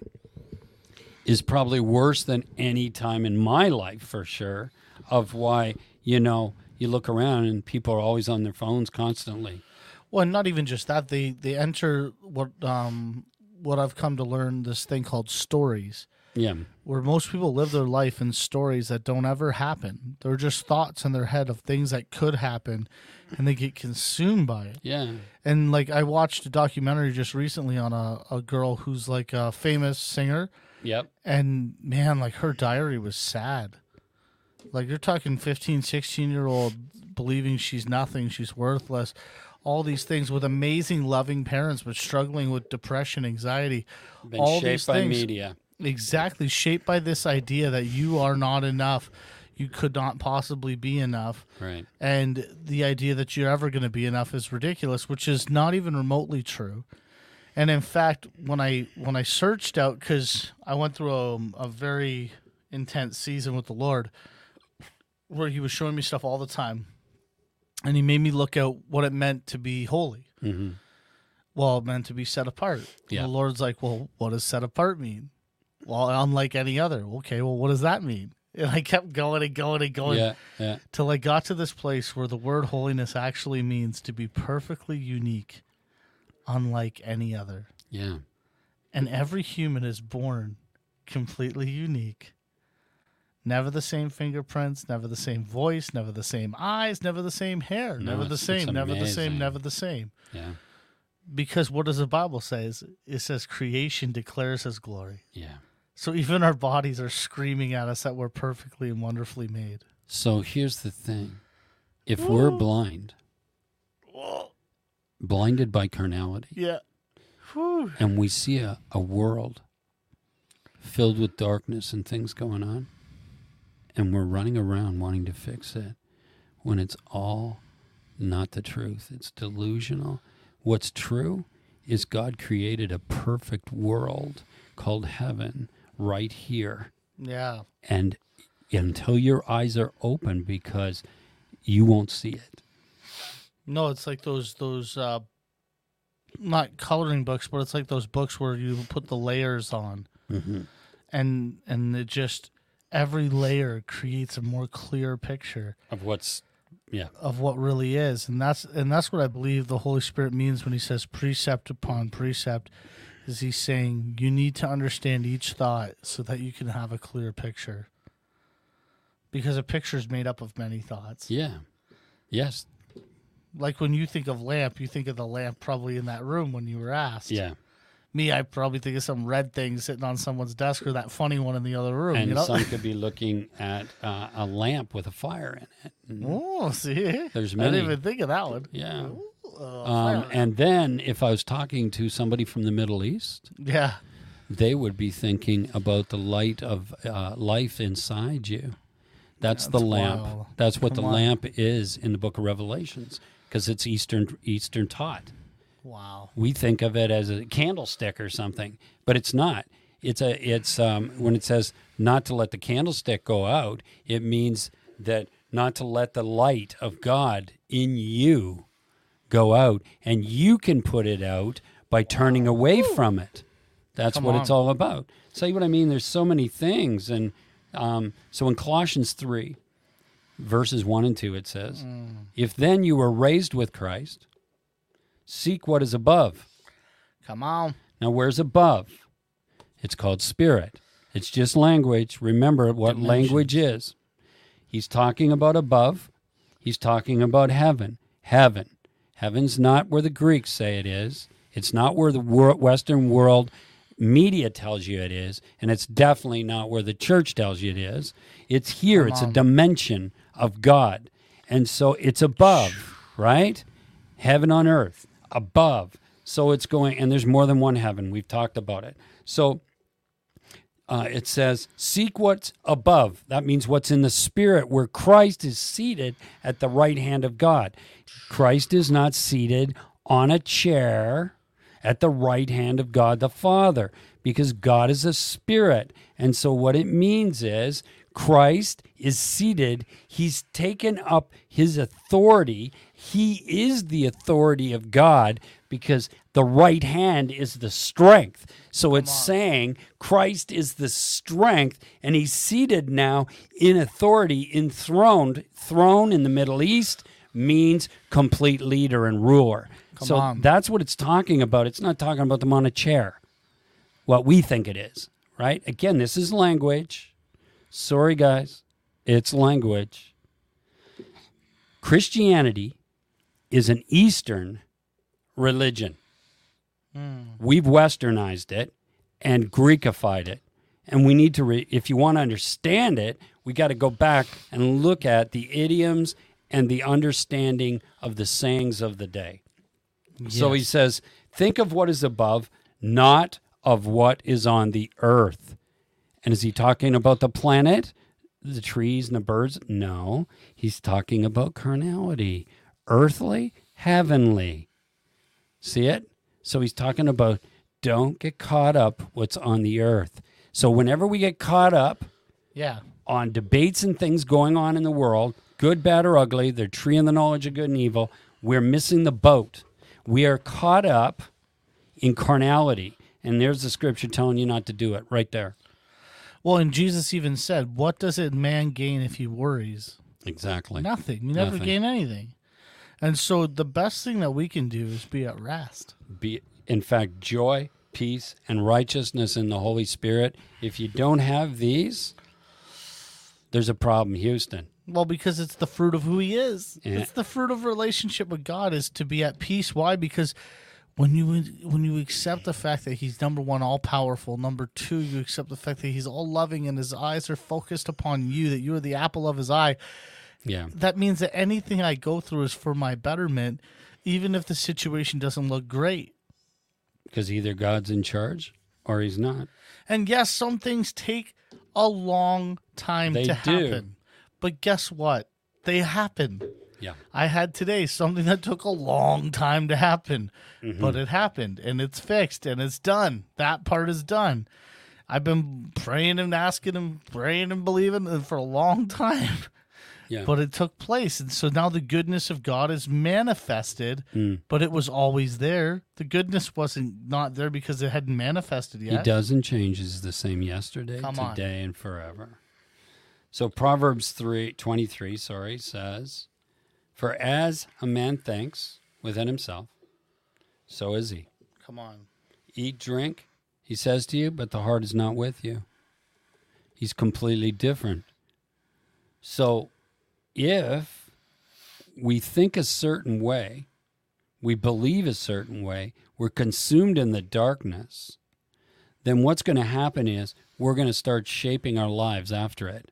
is probably worse than any time in my life for sure of why, you know, you look around and people are always on their phones constantly.
Well, and not even just that. They they enter what um what I've come to learn this thing called stories,
Yeah.
where most people live their life in stories that don't ever happen. They're just thoughts in their head of things that could happen, and they get consumed by it.
Yeah.
And like I watched a documentary just recently on a, a girl who's like a famous singer,
Yep.
and man, like her diary was sad. Like you're talking 15, 16 year old believing she's nothing, she's worthless, all these things with amazing, loving parents, but struggling with depression, anxiety,
Been
all
shaped
these
by
things.
media.
Exactly, shaped by this idea that you are not enough, you could not possibly be enough
Right.
and the idea that you're ever going to be enough is ridiculous which is not even remotely true and in fact when i when i searched out because i went through a, um, a very intense season with the lord where he was showing me stuff all the time and he made me look at what it meant to be holy
hmm
well it meant to be set apart
Yeah.
the lord's like well what does set apart mean well unlike any other okay well what does that mean and i kept going and going and going
Yeah. Yeah.
till I got to this place where the word holiness actually means to be perfectly unique, unlike any other.
Yeah.
And every human is born completely unique. Never the same fingerprints, never the same voice, never the same eyes, never the same hair,
No,
never the same, never the same, never the same.
Yeah.
Because what does the Bible say? It says creation declares his glory.
Yeah.
So even our bodies are screaming at us that we're perfectly and wonderfully made.
So here's the thing if we're blind, blinded by carnality,
Yeah. Whew.
and we see a, a world filled with darkness and things going on, and we're running around wanting to fix it when it's all not the truth. It's delusional. What's true is God created a perfect world called heaven right here.
Yeah.
And until your eyes are open, because you won't see it.
No, it's like those those uh not coloring books, but it's like those books where you put the layers on
Mm-hmm.
and and it just every layer creates a more clear picture
Of what's, yeah,
of what really is. And that's and that's what I believe the Holy Spirit means when he says precept upon precept is he saying you need to understand each thought so that you can have a clear picture. Because a picture is made up of many thoughts.
yeah, yes,
Like when you think of lamp, you think of the lamp probably in that room when you were asked.
yeah.
Me, I probably think of some red thing sitting on someone's desk or that funny one in the other room.
And
you know?
some could be looking at uh, a lamp with a fire in it. And-
oh, see,
There's
I didn't even think of that one.
yeah. Um, and then if I was talking to somebody from the Middle East,
yeah,
they would be thinking about the light of uh, life inside you. That's, the
That's
lamp.
wild.
That's what
Come
the
on.
lamp is in the Book of Revelations, because it's Eastern Eastern taught.
Wow.
we think of it as a candlestick or something, but it's not. It's a it's um, when it says not to let the candlestick go out, it means that not to let the light of God in you go out, and you can put it out by turning away from it. That's
Come
what it's all about. See what I mean? There's so many things, and um, so in Colossians three, verses 1 and 2, it says, If then you were raised with Christ, seek what is above.
Come on.
Now, where's above? It's called spirit. It's just language. Remember what
Dimensions.
language is. He's talking about above. He's talking about heaven. Heaven. Heaven's not where the Greeks say it is. It's not where the Western world media tells you it is. And it's definitely not where the church tells you it is. It's here. it's a dimension of God. And so it's above, right? Heaven on earth, above. So it's going, and there's more than one heaven. We've talked about it. So uh, it says, Seek what's above. That means what's in the spirit, where Christ is seated at the right hand of God. Christ is not seated on a chair at the right hand of God the Father because God is a spirit. And so what it means is Christ is seated, he's taken up his authority. He is the authority of God because the right hand is the strength. So it's saying Christ is the strength and he's seated now in authority, enthroned. Throne in the Middle East means complete leader and ruler. so
on.
that's what it's talking about. It's not talking about them on a chair, what we think it is, right? Again, this is language. Sorry, guys, it's language. Christianity is an Eastern religion. Hmm. We've westernized it and Greekified it. And we need to, re- if you want to understand it, we got to go back and look at the idioms and the understanding of the sayings of the day. So he says, think of what is above, not of what is on the earth. And is he talking about the planet, the trees and the birds? No, he's talking about carnality, earthly, heavenly. See it? So he's talking about don't get caught up what's on the earth. So whenever we get caught up
Yeah.
on debates and things going on in the world, good, bad, or ugly, the tree and the knowledge of good and evil, we're missing the boat. We are caught up in carnality. And there's the scripture telling you not to do it right there.
Well, and Jesus even said, "What does a man gain if he worries?
Exactly.
Nothing. You never
Nothing.
gain anything." And so the best thing that we can do is be at rest.
Be in fact joy, peace, and righteousness in the Holy Spirit. If you don't have these, there's a problem, Houston.
Well, because it's the fruit of who he is.
Yeah.
It's the fruit of relationship with God is to be at peace. Why? Because when you when you accept the fact that he's number one, all powerful. Number two, you accept the fact that he's all loving and his eyes are focused upon you. That you are the apple of his eye.
Yeah.
That means that anything I go through is for my betterment, even if the situation doesn't look great.
Because either God's in charge or he's not.
And yes, some things take a long time
They
to
do.
happen. But guess what? They happen.
Yeah.
I had today something that took a long time to happen,
Mm-hmm.
but it happened and it's fixed and it's done. That part is done. I've been praying and asking and praying and believing for a long time,
Yeah.
but it took place. And so now the goodness of God is manifested,
Mm.
but it was always there. The goodness wasn't not there because it hadn't manifested yet.
He doesn't change. He's the same yesterday,
Come on.
today, and forever. So Proverbs 3, 23 sorry, says, For as a man thinks within himself, so is he.
Come on.
Eat, drink, he says to you, but the heart is not with you. He's completely different. So if we think a certain way, we believe a certain way, we're consumed in the darkness, then what's going to happen is we're going to start shaping our lives after it.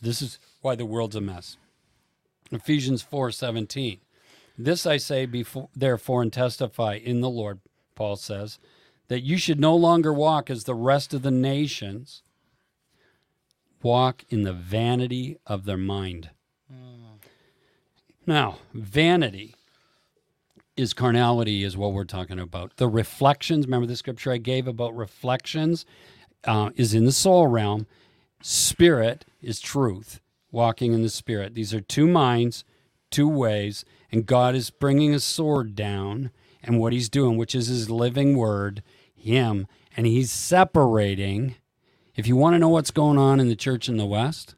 This is why the world's a mess. Ephesians 4:17. This I say before therefore and testify in the Lord, Paul says, that you should no longer walk as the rest of the nations walk in the vanity of their mind. Now, vanity is carnality, is what we're talking about. The reflections, remember the scripture I gave about reflections, uh, is in the soul realm. Spirit is truth, walking in the spirit. These are two minds, two ways, and God is bringing a sword down, and what He's doing, which is His living word, Him, and He's separating. If you want to know what's going on in the church in the West,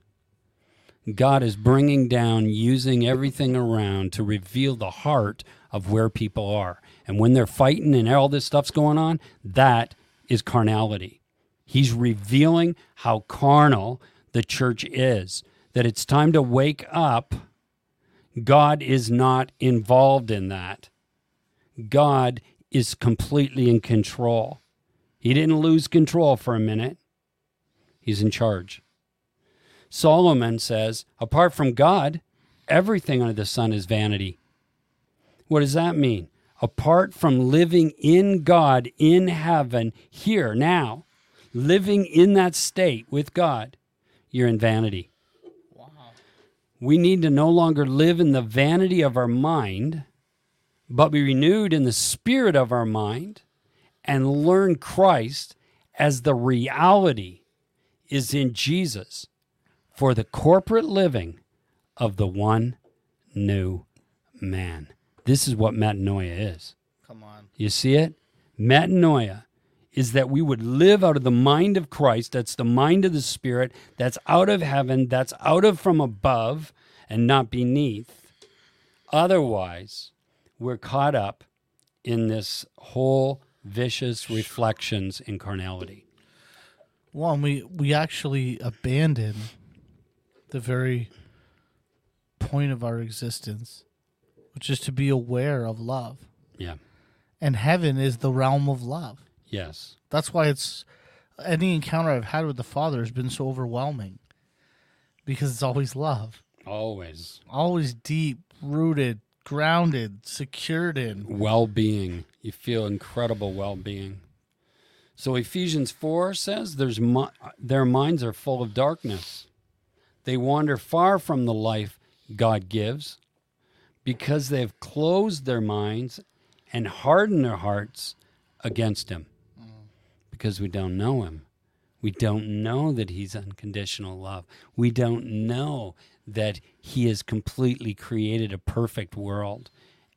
God is bringing down, using everything around to reveal the heart of where people are. And when they're fighting and all this stuff's going on, that is carnality. He's revealing how carnal the church is, that it's time to wake up. God is not involved in that. God is completely in control. He didn't lose control for a minute, He's in charge. Solomon says, apart from God, everything under the sun is vanity. What does that mean? Apart from living in God in heaven, here, now, living in that state with God, you're in vanity. We need to no longer live in the vanity of our mind, but be renewed in the spirit of our mind and learn Christ as the reality is in Jesus for the corporate living of the one new man. This is what metanoia is.
Come on.
You see it? Metanoia is that we would live out of the mind of Christ. That's the mind of the Spirit. That's out of heaven. That's out of from above and not beneath. Otherwise, we're caught up in this whole vicious reflections in carnality.
Well, and we we actually abandon the very point of our existence, which is to be aware of love.
Yeah.
And heaven is the realm of love.
Yes.
That's why it's any encounter I've had with the Father has been so overwhelming. Because it's always love.
Always
Always deep, rooted, grounded, secured in.
well being. You feel incredible well being. So Ephesians 4 says there's mi- their minds are full of darkness. They wander far from the life God gives because they've closed their minds and hardened their hearts against Him because we don't know Him. We don't know that He's unconditional love. We don't know that He has completely created a perfect world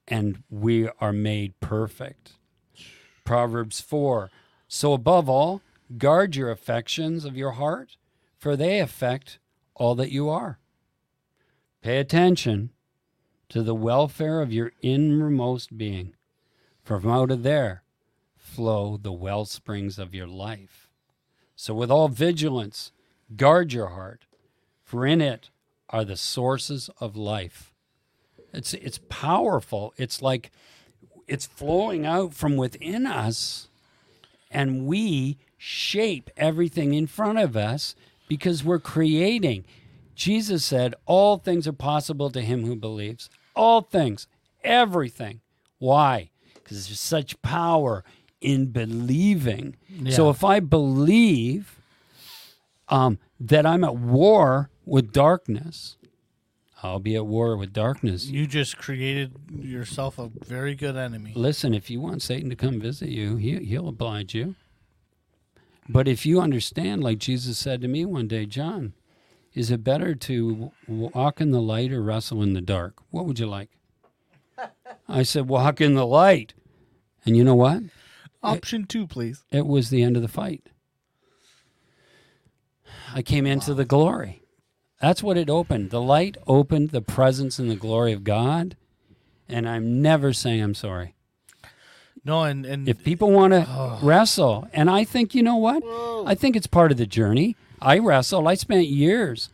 and we are made perfect. Proverbs 4 So above all, guard your affections of your heart, for they affect all that you are. Pay attention to the welfare of your innermost being, for from out of there flow the well springs of your life. So, with all vigilance, guard your heart, for in it are the sources of life. It's, it's powerful. It's like it's flowing out from within us, and we shape everything in front of us because we're creating. Jesus said, All things are possible to him who believes. All things, everything. Why? Because there's such power in believing. So if I believe um, that I'm at war with darkness, I'll be at war with darkness.
You just created yourself a very good enemy.
Listen, if you want Satan to come visit you, he, he'll oblige you. But if you understand, like Jesus said to me one day, John, is it better to walk in the light or wrestle in the dark? What would you like? I said, walk in the light. And you know what?
Option two, please.
It was the end of the fight. I came into the glory. That's what it opened. The light opened the presence and the glory of God. And I'm never saying I'm sorry.
No, and and
if people want to wrestle and i think you know what? I think it's part of the journey. I wrestled. I spent years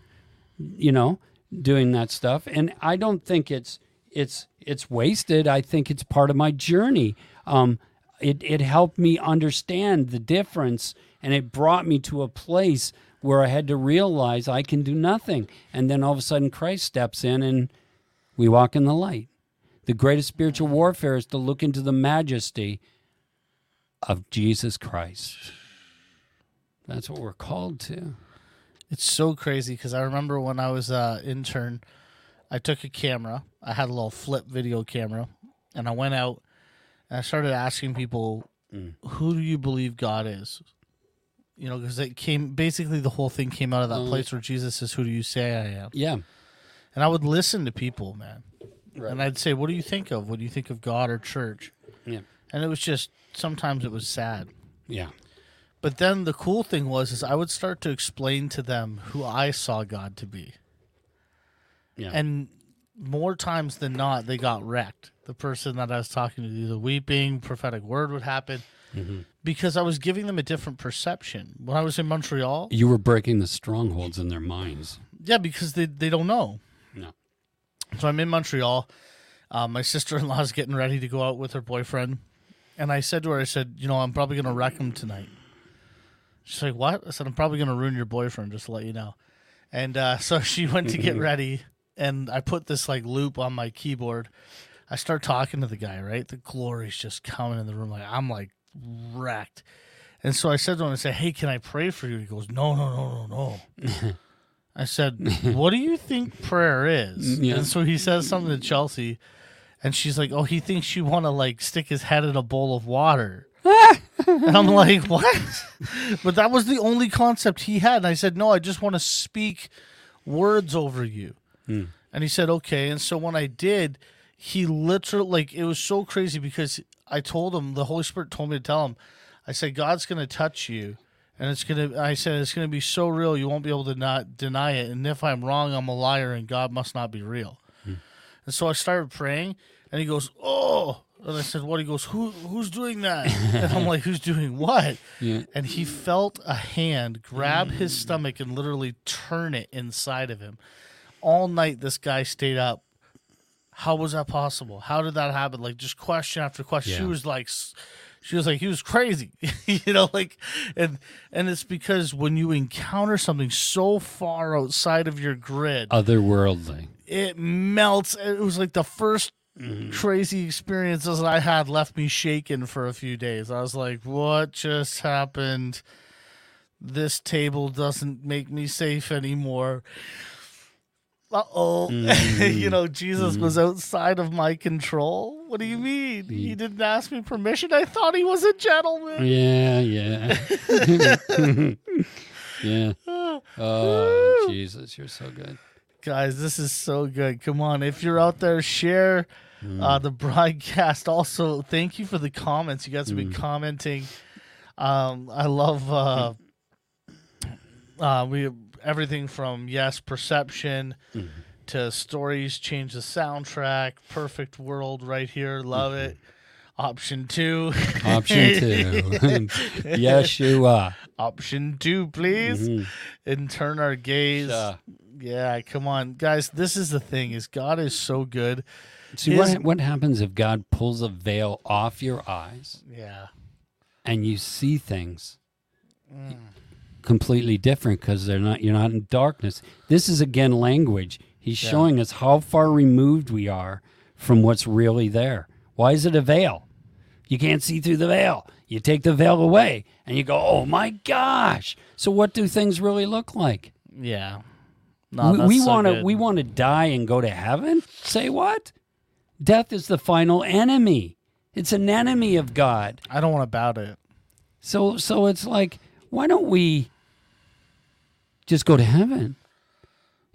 you know doing that stuff. And i don't think it's it's it's wasted. I think it's part of my journey. Um it it helped me understand the difference and it brought me to a place where i had to realize i can do nothing and then all of a sudden christ steps in and we walk in the light the greatest spiritual warfare is to look into the majesty of Jesus Christ. That's what we're called to.
It's so crazy because I remember when I was uh intern, I took a camera. I had a little flip video camera, and I went out and I started asking people, "Who do you believe God is?" You know, because it came basically the whole thing came out of that
Mm.
place where Jesus says, "Who do you say I am?"
Yeah.
And I would listen to people, man, and I'd say, "What do you think of? What do you think of God or church?"
Yeah.
And it was just sometimes it was sad.
Yeah.
But then the cool thing was is I would start to explain to them who I saw God to be.
Yeah.
And more times than not, they got wrecked. The person that I was talking to, the weeping, prophetic word would happen,
Mm-hmm.
because I was giving them a different perception. When I was in Montreal,
You were breaking the strongholds in their minds.
yeah, because they, they don't know.
No.
So I'm in Montreal. Uh, my sister in law is getting ready to go out with her boyfriend. And I said to her, I said, you know, I'm probably going to wreck him tonight. She's like, what? I said, I'm probably going to ruin your boyfriend, just to let you know. And uh, so she went to get ready. And I put this like loop on my keyboard. I start talking to the guy, right? The glory's just coming in the room. Like, I'm like wrecked. And so I said to him, I said, hey, can I pray for you? He goes, no, no, no, no, no. I said, "What do you think prayer is?"
Yeah.
And so he says something to Chelsea, and she's like, "Oh, he thinks you want to like stick his head in a bowl of water." and I'm like, "What?" but that was the only concept he had. And I said, "No, I just want to speak words over you." Hmm. And he said, "Okay." And so when I did, he literally like it was so crazy because I told him the Holy Spirit told me to tell him. I said, "God's going to touch you." And it's gonna. I said it's gonna be so real you won't be able to not deny it. And if I'm wrong, I'm a liar, and God must not be real. And so I started praying, and he goes, "Oh!" And I said, "What?" He goes, "Who? Who's doing that?" and I'm like, "Who's doing what?"
Yeah.
And he felt a hand grab his stomach and literally turn it inside of him. All night, this guy stayed up. How was that possible? How did that happen? Like just question after question. She was like, she was like, he was crazy, you know, like, and and it's because when you encounter something so far outside of your grid,
Otherworldly.
it melts. It was like the first mm-hmm. crazy experiences that I had left me shaken for a few days. I was like, what just happened? This table doesn't make me safe anymore. Uh oh. you know, Jesus was outside of my control. What do you mean? He didn't ask me permission. I thought he was a gentleman.
Yeah, yeah. yeah. Oh, Jesus, you're so good.
Guys, this is so good. Come on. If you're out there, share uh, the broadcast. Also, thank you for the comments. You guys have been commenting. Um, I love uh, uh, we everything from yes, perception to stories change the soundtrack. Perfect world right here. Love it. Option two.
Option two. Yeshua.
Option two, please.
Mhm.
And turn our gaze.
Uh,
Yeah, come on, guys. This is the thing: is God is so good.
see
His-
what what happens if God pulls a veil off your eyes
Yeah,
and you see things completely different because they're not you're not in darkness. This is again language. He's
Yeah.
showing us how far removed we are from what's really there. Why is it a veil? You can't see through the veil. You take the veil away and you go, "Oh my gosh." So what do things really look like?
yeah. No,
we want to we want to die and go to heaven? Say what? Death is the final enemy. It's an enemy of God.
I don't want to bout it.
So so it's like why don't we just go to heaven?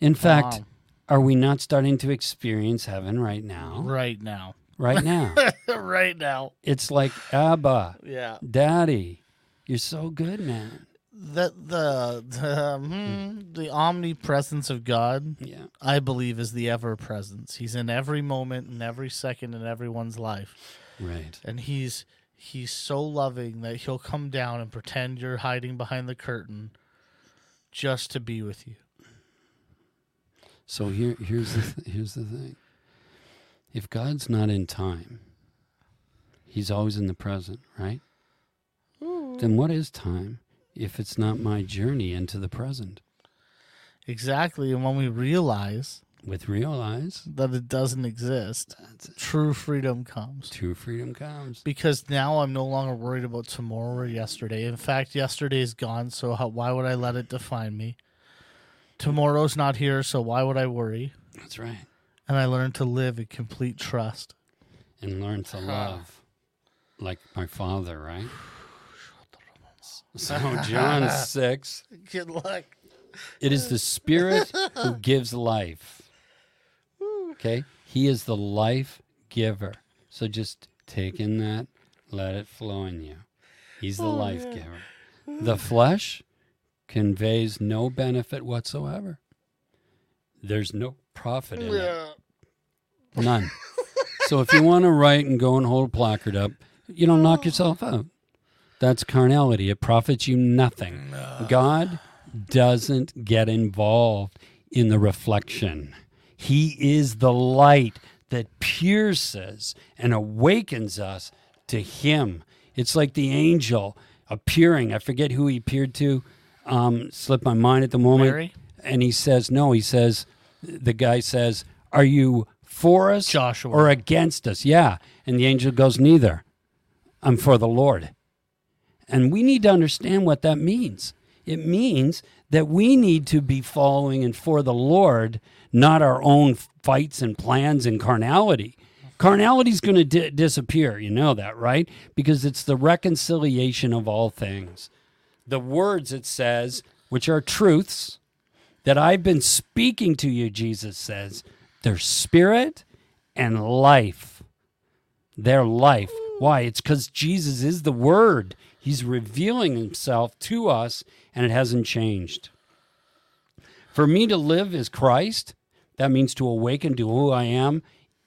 In fact,
Wow.
are we not starting to experience heaven right now?
Right now,
Right now.
right now.
it's like Abba,
Yeah.
Daddy, you're so good, man.
The the the, hmm, the omnipresence of God,
Yeah.
I believe, is the ever presence. He's in every moment and every second in everyone's life,
Right.
and he's he's so loving that he'll come down and pretend you're hiding behind the curtain, just to be with you.
So here here's the th- here's the thing. If God's not in time, he's always in the present, right? Hmm. Then what is time if it's not my journey into the present?
Exactly, and when we realize
With real eyes,
that it doesn't exist,
that's it.
true freedom comes.
True freedom comes.
Because now I'm no longer worried about tomorrow or yesterday. In fact, yesterday is gone, so how, why would I let it define me? Tomorrow's not here, so why would I worry?
That's right.
And I learned to live in complete trust.
And learn to love like my father, right? So John 6,
Good luck.
it is the spirit who gives life. Okay? He is the life giver. So just take in that, let it flow in you. He's the oh, life giver. The flesh conveys no benefit whatsoever. There's no profit in it. None. so if you want to write and go and hold a placard up, you don't knock yourself out. That's carnality. It profits you nothing. God doesn't get involved in the reflection. He is the light that pierces and awakens us to Him. It's like the angel appearing. I forget who he appeared to. Um, slipped my mind at the moment.
Mary?
And he says, no, he says, the guy says, are you for us
Joshua.
or against us? Yeah. And the angel goes, neither. I'm for the Lord. And we need to understand what that means. It means that we need to be following and for the Lord, not our own fights and plans and carnality. Carnality is going to di- disappear. You know that, right? Because it's the reconciliation of all things. The words it says, which are truths that I've been speaking to you, Jesus says, they're spirit and life. Their life. Why? It's because Jesus is the Word. He's revealing Himself to us, and it hasn't changed. For me to live is Christ. That means to awaken to who I am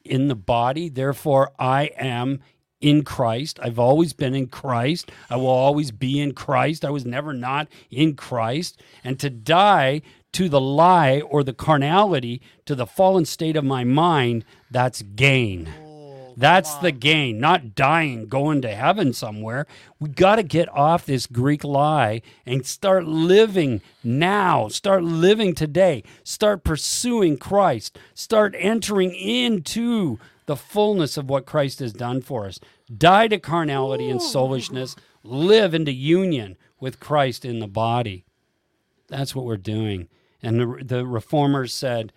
in the body. Therefore, I am in Christ. I've always been in Christ. I will always be in Christ. I was never not in Christ. And to die to the lie or the carnality, to the fallen state of my mind, that's gain. That's the gain, not dying, going to heaven somewhere. We got to get off this Greek lie and start living now. Start living today. Start pursuing Christ. Start entering into the fullness of what Christ has done for us. Die to carnality and soulishness. Live into union with Christ in the body. That's what we're doing. And the, the reformers said,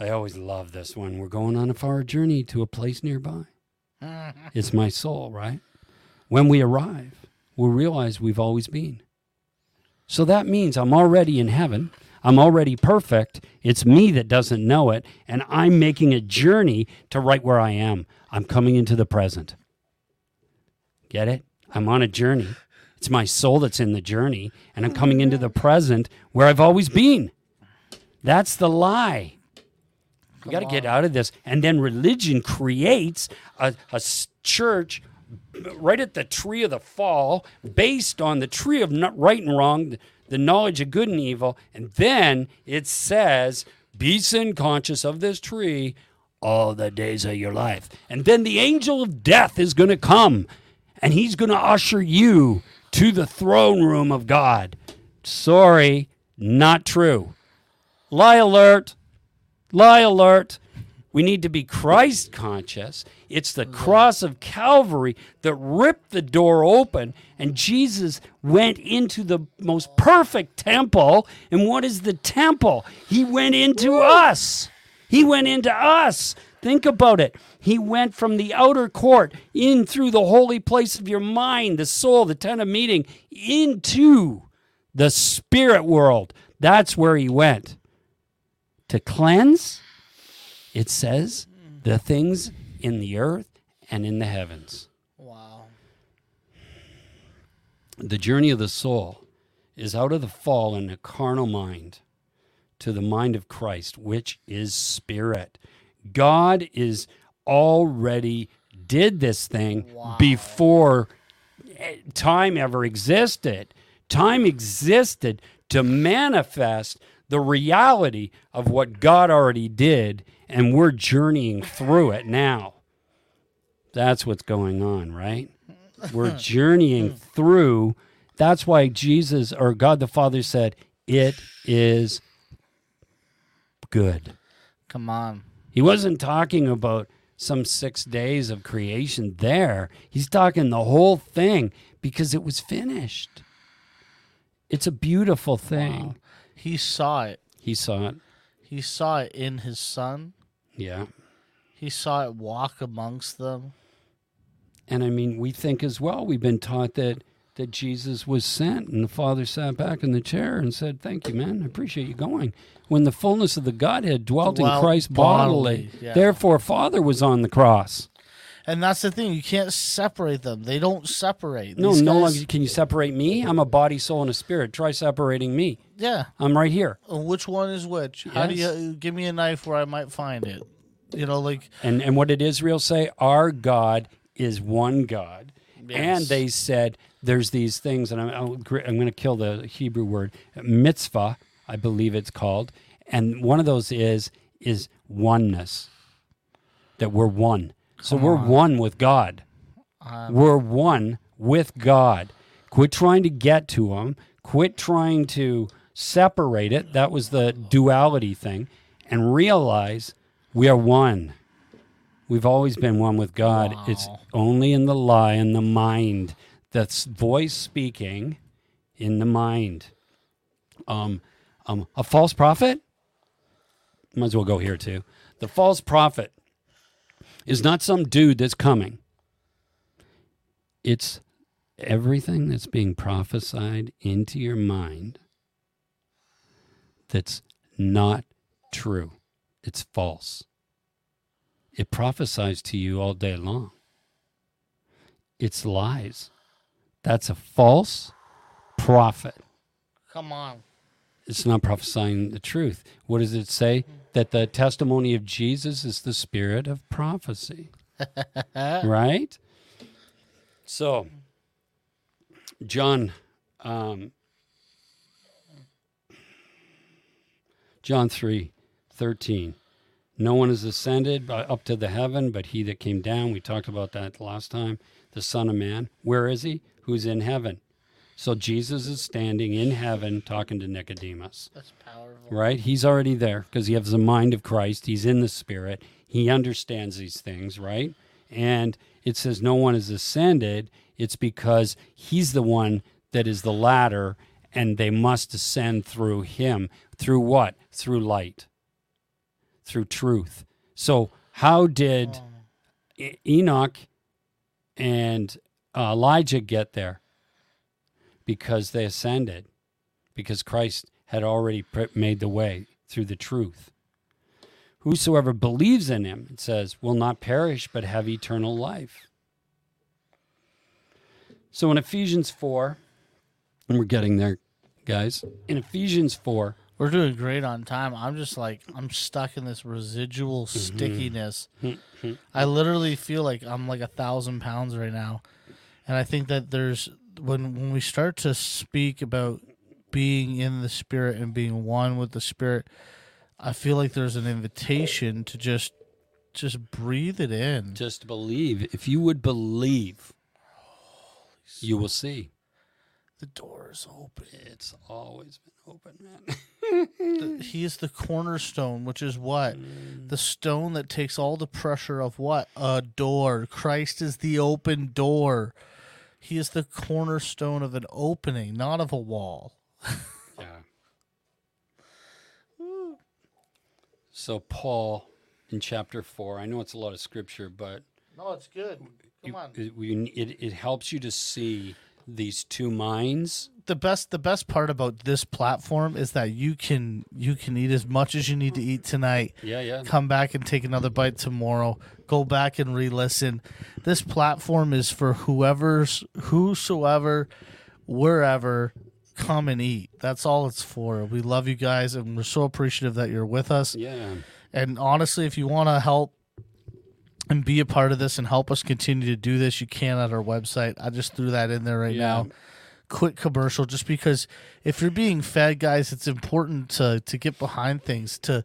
I always love this one. We're going on a far journey to a place nearby. it's my soul, right? When we arrive, we'll realize we've always been. So that means I'm already in heaven. I'm already perfect. It's me that doesn't know it. And I'm making a journey to right where I am. I'm coming into the present. Get it? I'm on a journey. It's my soul that's in the journey. And I'm coming into the present where I've always been. That's the lie. We got to get out of this. And then religion creates a church right at the tree of the fall, based on the tree of not right and wrong, the, the knowledge of good and evil. And then it says, be sin conscious of this tree all the days of your life. And then the angel of death is going to come and he's going to usher you to the throne room of God. Sorry, not true. Lie alert. Lie alert. We need to be Christ conscious. It's the mm-hmm. cross of Calvary that ripped the door open, and Jesus went into the most perfect temple. And what is the temple? He went into us. He went into us. Think about it. He went from the outer court in through the holy place of your mind, the soul, the tent of meeting, into the spirit world. That's where he went. To cleanse, it says, the things in the earth and in the heavens.
Wow.
The journey of the soul is out of the fall carnal mind to the mind of Christ, which is spirit. God is already did this thing before eh, time ever existed. Time existed to manifest the reality of what God already did, and we're journeying through it now. That's what's going on, right? We're journeying through. That's why Jesus or God the Father said, It is good.
Come on.
He wasn't talking about some six days of creation there. He's talking the whole thing because it was finished. It's a beautiful thing.
He saw it.
He saw it.
He saw it in his son.
Yeah.
He saw it walk amongst them.
And I mean, we think as well, we've been taught that that Jesus was sent and the Father sat back in the chair and said, Thank you, man. I appreciate you going. When the fullness of the Godhead dwelt in Christ bodily.
bodily, yeah.
Therefore, Father was on the cross.
And that's the thing. You can't separate them. They don't separate.
No,
These
no
guys-
longer can you separate me. I'm a body, soul, and a spirit. Try separating me.
Yeah.
I'm right here.
Uh, which one is which? How do
Yes.
you give me a knife where I might find it? You know, like
And and what did Israel say? Our God is one God. And
Yes.
they said there's these things, and I'm I'll gr- I'm going to kill the Hebrew word mitzvah, I believe it's called, and one of those is is oneness. That we're one. So we're one with God. Um, we're one with God. Quit trying to get to Him. Quit trying to separate it. That was the duality thing, and realize we are one. We've always been one with God. It's only in the lie, in the mind. That's voice speaking in the mind. Um, um, a false prophet? Might as well go here too. The false prophet is not some dude that's coming. It's everything that's being prophesied into your mind that's not true. It's false. It prophesies to you all day long. It's lies. That's a false prophet.
come on.
It's not prophesying the truth. What does it say? That the testimony of Jesus is the spirit of prophecy. right? So, John, um, John 3 13. No one has ascended up to the heaven, but he that came down. We talked about that last time. The Son of Man. Where is he? Who's in heaven? So Jesus is standing in heaven talking to Nicodemus
That's powerful.
right? He's already there because he has the mind of Christ. He's in the spirit. He understands these things, right? And it says no one has ascended. It's because he's the one that is the ladder, and they must ascend through him. Through what? Through light, through truth. So, how did Enoch and Elijah get there? Because they ascended because Christ had already made the way through the truth. Whosoever believes in him, it says, will not perish but have eternal life. So in Ephesians 4, and we're getting there, guys. In Ephesians 4,
We're doing great on time. I'm just like I'm stuck in this residual
Mm-hmm.
stickiness. I literally feel like I'm like a thousand pounds right now, and I think that there's when when we start to speak about being in the spirit and being one with the spirit, I feel like there's an invitation to just just breathe it in.
just believe. If you would believe, you will see.
The door is open.
It's always been open, man.
He is the cornerstone, which is what? The stone that takes all the pressure of what? A door. Christ is the open door. He is the cornerstone of an opening, not of a wall.
Yeah. So Paul in chapter 4, I know it's a lot of scripture, but
No, it's good. Come
you-
on.
it, it, it helps you to see these two minds.
The best the best part about this platform is that you can you can eat as much as you need to eat tonight.
Yeah, yeah.
come back and take another bite tomorrow. Go back and re-listen. This platform is for whoever's whosoever, wherever, come and eat. That's all it's for. We love you guys and we're so appreciative that you're with us.
Yeah.
And honestly, if you want to help and be a part of this and help us continue to do this, you can at our website. I just threw that in there right
Yeah.
now. Quick commercial, just because if you're being fed, guys, it's important to to get behind things. To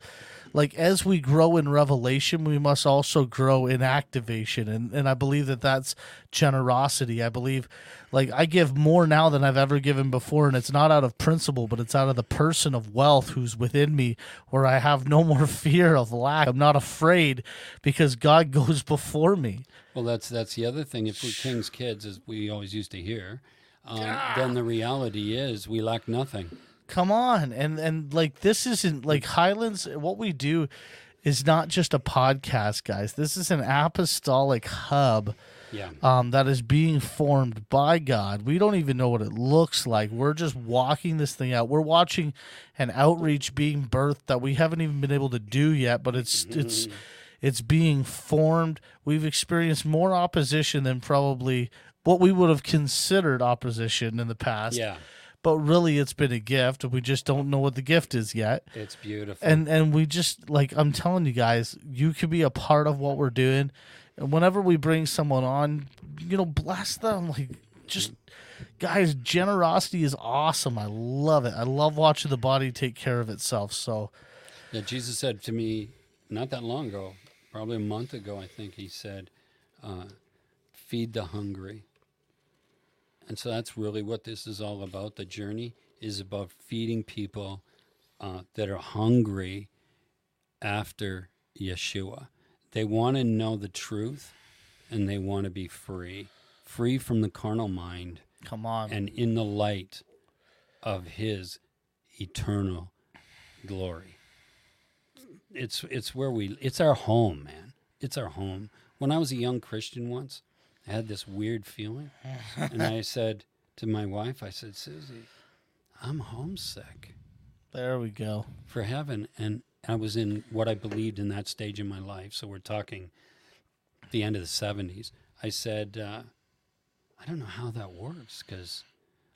like as we grow in revelation, we must also grow in activation, and and I believe that that's generosity. I believe, like I give more now than I've ever given before, and it's not out of principle, but it's out of the person of wealth who's within me, where I have no more fear of lack. I'm not afraid because God goes before me.
Well, that's that's the other thing. If we're king's kids, as we always used to hear, um, then the reality is we lack nothing.
come on and and like this isn't like highlands what we do is not just a podcast guys this is an apostolic hub
Yeah.
um, that is being formed by god we don't even know what it looks like we're just walking this thing out we're watching an outreach being birthed that we haven't even been able to do yet but it's it's It's being formed. We've experienced more opposition than probably what we would have considered opposition in the past.
Yeah,
But really, it's been a gift. We just don't know what the gift is yet.
it's beautiful.
And and we just like I'm telling you guys, you could be a part of what we're doing. And whenever we bring someone on, you know, bless them. Like just guys, generosity is awesome. I love it. I love watching the body take care of itself. So
Yeah, Jesus said to me not that long ago, probably a month ago, I think he said, uh, "Feed the hungry." And so that's really what this is all about. The journey is about feeding people uh, that are hungry after Yeshua. They want to know the truth, and they want to be free, free from the carnal mind
come on.
and in the light of his eternal glory. It's it's where we it's our home, man. It's our home. When I was a young Christian once, I had this weird feeling. and I said to my wife, I said, Susie, I'm homesick
there we go.
for heaven. And I was in what I believed in that stage in my life. So we're talking the end of the 70s. I said, uh, I don't know how that works because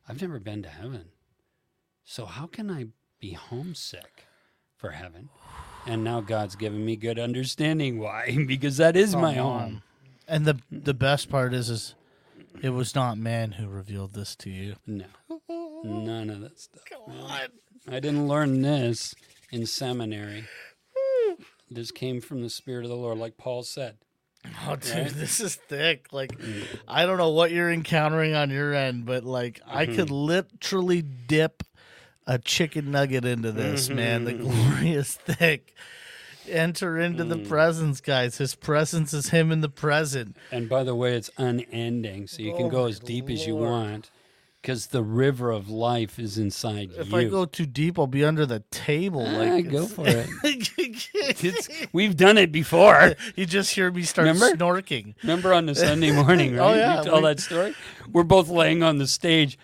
I've never been to heaven. So how can I be homesick for heaven? And now God's given me good understanding why, because that is my home.
And the the best part is is it was not man who revealed this to you.
No, none of that stuff.
Come on.
I didn't learn this in seminary. This came from the Spirit of the Lord, like Paul said.
Oh, dude,
Right?
this is thick. Like, mm. I don't know what you're encountering on your end, but like, I mm-hmm. could literally dip a chicken nugget into this, mm-hmm. man. The glory is thick. Enter into the mm. presence, guys. His presence is Him in the present.
And by the way, it's unending, so you can
Oh
go as deep as you want, because the river of life is inside
If
you.
If I go too deep, I'll be under the table.
Ah,
Like,
go for it. We've done it before.
you just hear me start
Remember?
snorking.
Remember on the Sunday morning, right?
Oh, yeah,
You tell
we-
that story. We're both laying on the stage.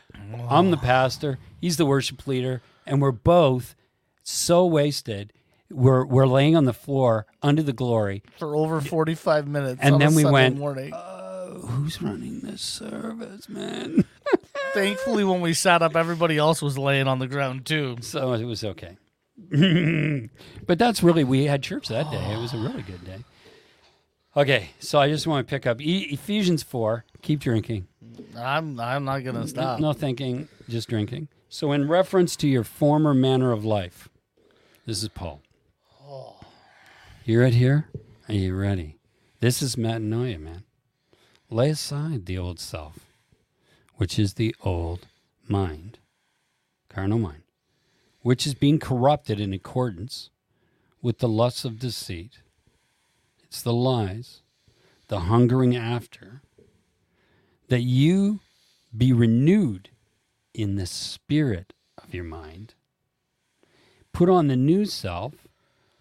I'm the pastor. He's the worship leader, and we're both so wasted. We're we're laying on the floor under the glory.
for over 45 minutes.
And then we
Sunday
went,
Morning.
Uh, who's running this service, man?
Thankfully, when we sat up, everybody else was laying on the ground too.
So it was okay. but that's really we had church that day. It was a really good day. Okay, so I just want to pick up e- Ephesians four. Keep drinking.
I'm I'm not gonna stop.
No thinking, just drinking. So, in reference to your former manner of life, this is Paul. Oh. You right here? Are you ready? This is metanoia, man. Lay aside the old self, which is the old mind, carnal mind, which is being corrupted in accordance with the lusts of deceit. It's the lies, the hungering after, that you be renewed in the spirit of your mind. Put on the new self,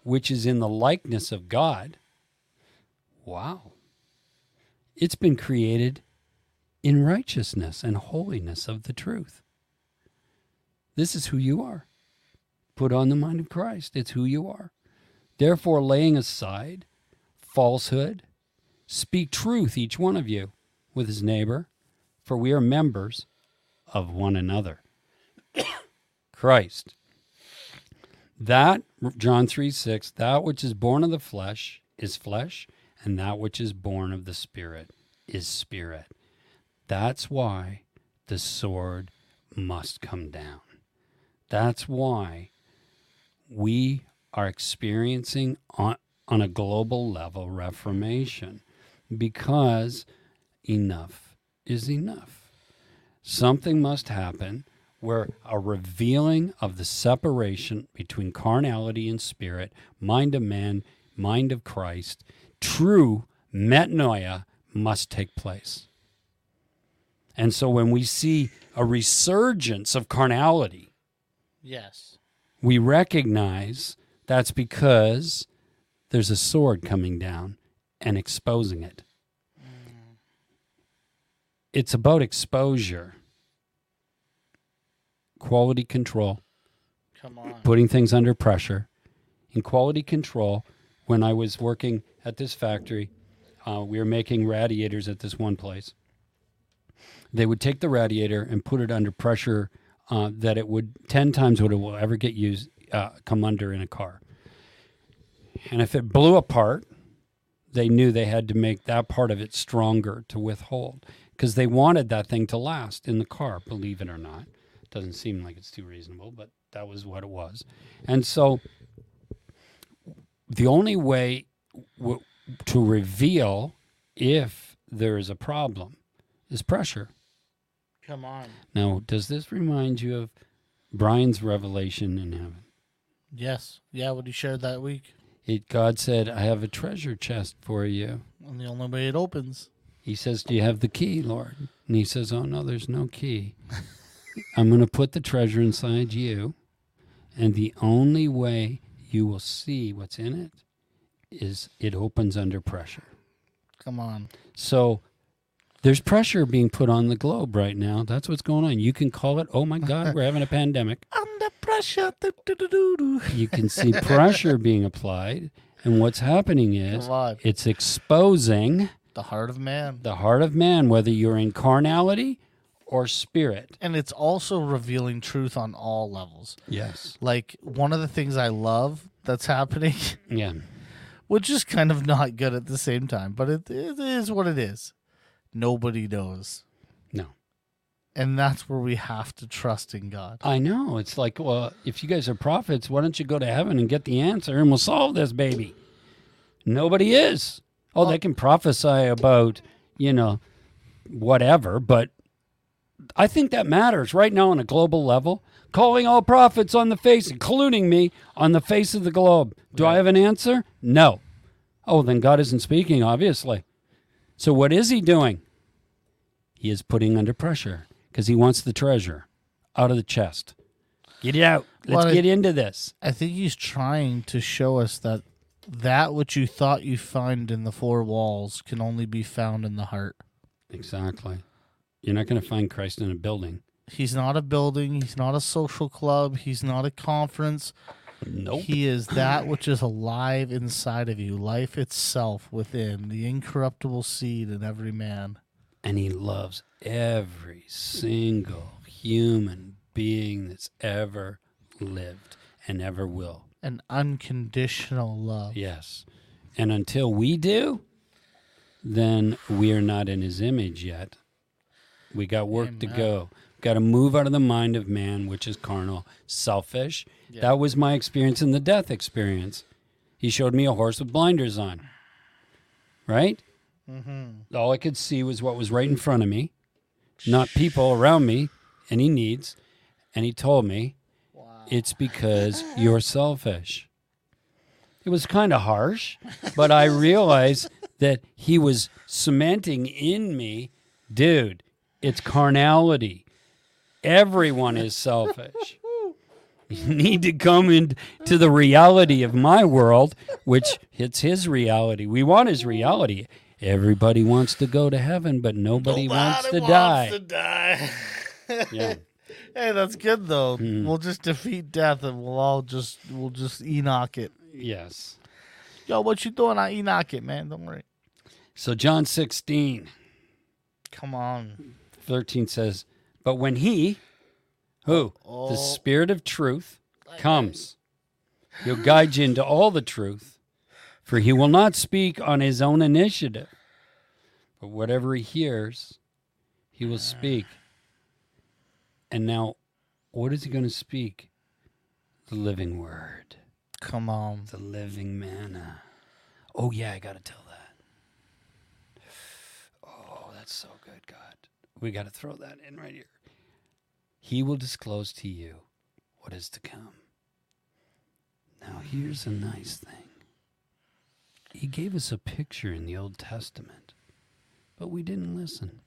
which is in the likeness of God. Wow. It's been created in righteousness and holiness of the truth. This is who you are. Put on the mind of Christ. It's who you are. Therefore, laying aside falsehood, speak truth, each one of you, with his neighbor, for we are members of one another. Christ. That, John 3 6, that which is born of the flesh is flesh, and that which is born of the spirit is spirit. That's why the sword must come down. That's why we are experiencing on, on a global level reformation because enough is enough. Something must happen where a revealing of the separation between carnality and spirit, mind of man, mind of Christ, true metanoia must take place. And so when we see a resurgence of carnality,
Yes.
we recognize that's because there's a sword coming down and exposing it. It's about exposure, quality control,
Come on.
putting things under pressure. In quality control, when I was working at this factory. Uh, we were making radiators at this one place. They would take the radiator and put it under pressure uh, that it would 10 times what it will ever get used, uh, come under in a car. And if it blew apart, they knew they had to make that part of it stronger to withhold because they wanted that thing to last in the car, believe it or not. Doesn't seem like it's too reasonable, but that was what it was. And so the only way w- to reveal if there is a problem is pressure.
Come on.
Now, does this remind you of Brian's revelation in heaven?
Yes. Yeah, what he shared that week.
It, God said, I have a treasure chest for you.
And the only way it opens.
He says, Do you have the key, Lord? And he says, Oh, no, there's no key. I'm going to put the treasure inside you. And the only way you will see what's in it is it opens under pressure.
Come on.
So there's pressure being put on the globe right now. That's what's going on. You can call it, oh my God, we're having a pandemic.
Under pressure.
You can see pressure being applied. And what's happening is it's exposing
The heart of man.
the heart of man, whether you're in carnality or spirit.
And it's also revealing truth on all levels.
Yes.
Like one of the things I love that's happening,
Yeah.
which is kind of not good at the same time, but it, it is what it is. Nobody knows.
No.
And that's where we have to trust in God.
I know. It's like, well, if you guys are prophets, why don't you go to heaven and get the answer and we'll solve this baby? Nobody is. Oh, they can prophesy about, you know, whatever, but I think that matters right now on a global level. Calling all prophets on the face, including me, on the face of the globe. Do I have an answer? No. Oh, then God isn't speaking, obviously. So what is he doing? He is putting under pressure because he wants the treasure out of the chest. Get it out. Let's
Well, I-
get into this.
I think he's trying to show us that that which you thought you find in the four walls can only be found in the heart.
Exactly. You're not going to find Christ in a building.
He's not a building, he's not a social club, he's not a conference.
Nope.
He is that which is alive inside of you, life itself within, the incorruptible seed in every man.
and he loves every single human being that's ever lived and ever will.
An unconditional love.
Yes. And until we do, then we are not in his image yet. We got work to go. Got to move out of the mind of man, which is carnal, selfish. That was my experience in the death experience. He showed me a horse with blinders on. Right?
Mm-hmm.
All I could see was what was right in front of me, not people around me, any needs. And he told me, it's because you're selfish. It was kind of harsh, but I realized that he was cementing in me, dude, it's carnality. Everyone is selfish. Need to come into the reality of my world, which hits his reality. We want his reality. Everybody wants to go to heaven, but nobody, wants to die.
to die.
Yeah.
hey, that's good though.
Hmm.
We'll just defeat death and we'll all just we'll just Enoch it.
Yes.
Yo, what you doing? I Enoch it, man. Don't worry.
So John 16,
Come on.
13 says, But when he, who?
Oh, oh.
The Spirit of truth comes, he'll guide you into all the truth, for he will not speak on his own initiative, but whatever he hears, he will speak. And now, what is he going to speak? The living word,
Come on.
the living manna. Oh, yeah, I got to tell that. Oh, that's so good, God. We got to throw that in right here. He will disclose to you what is to come. Now, here's a nice thing. He gave us a picture in the Old Testament, but we didn't listen.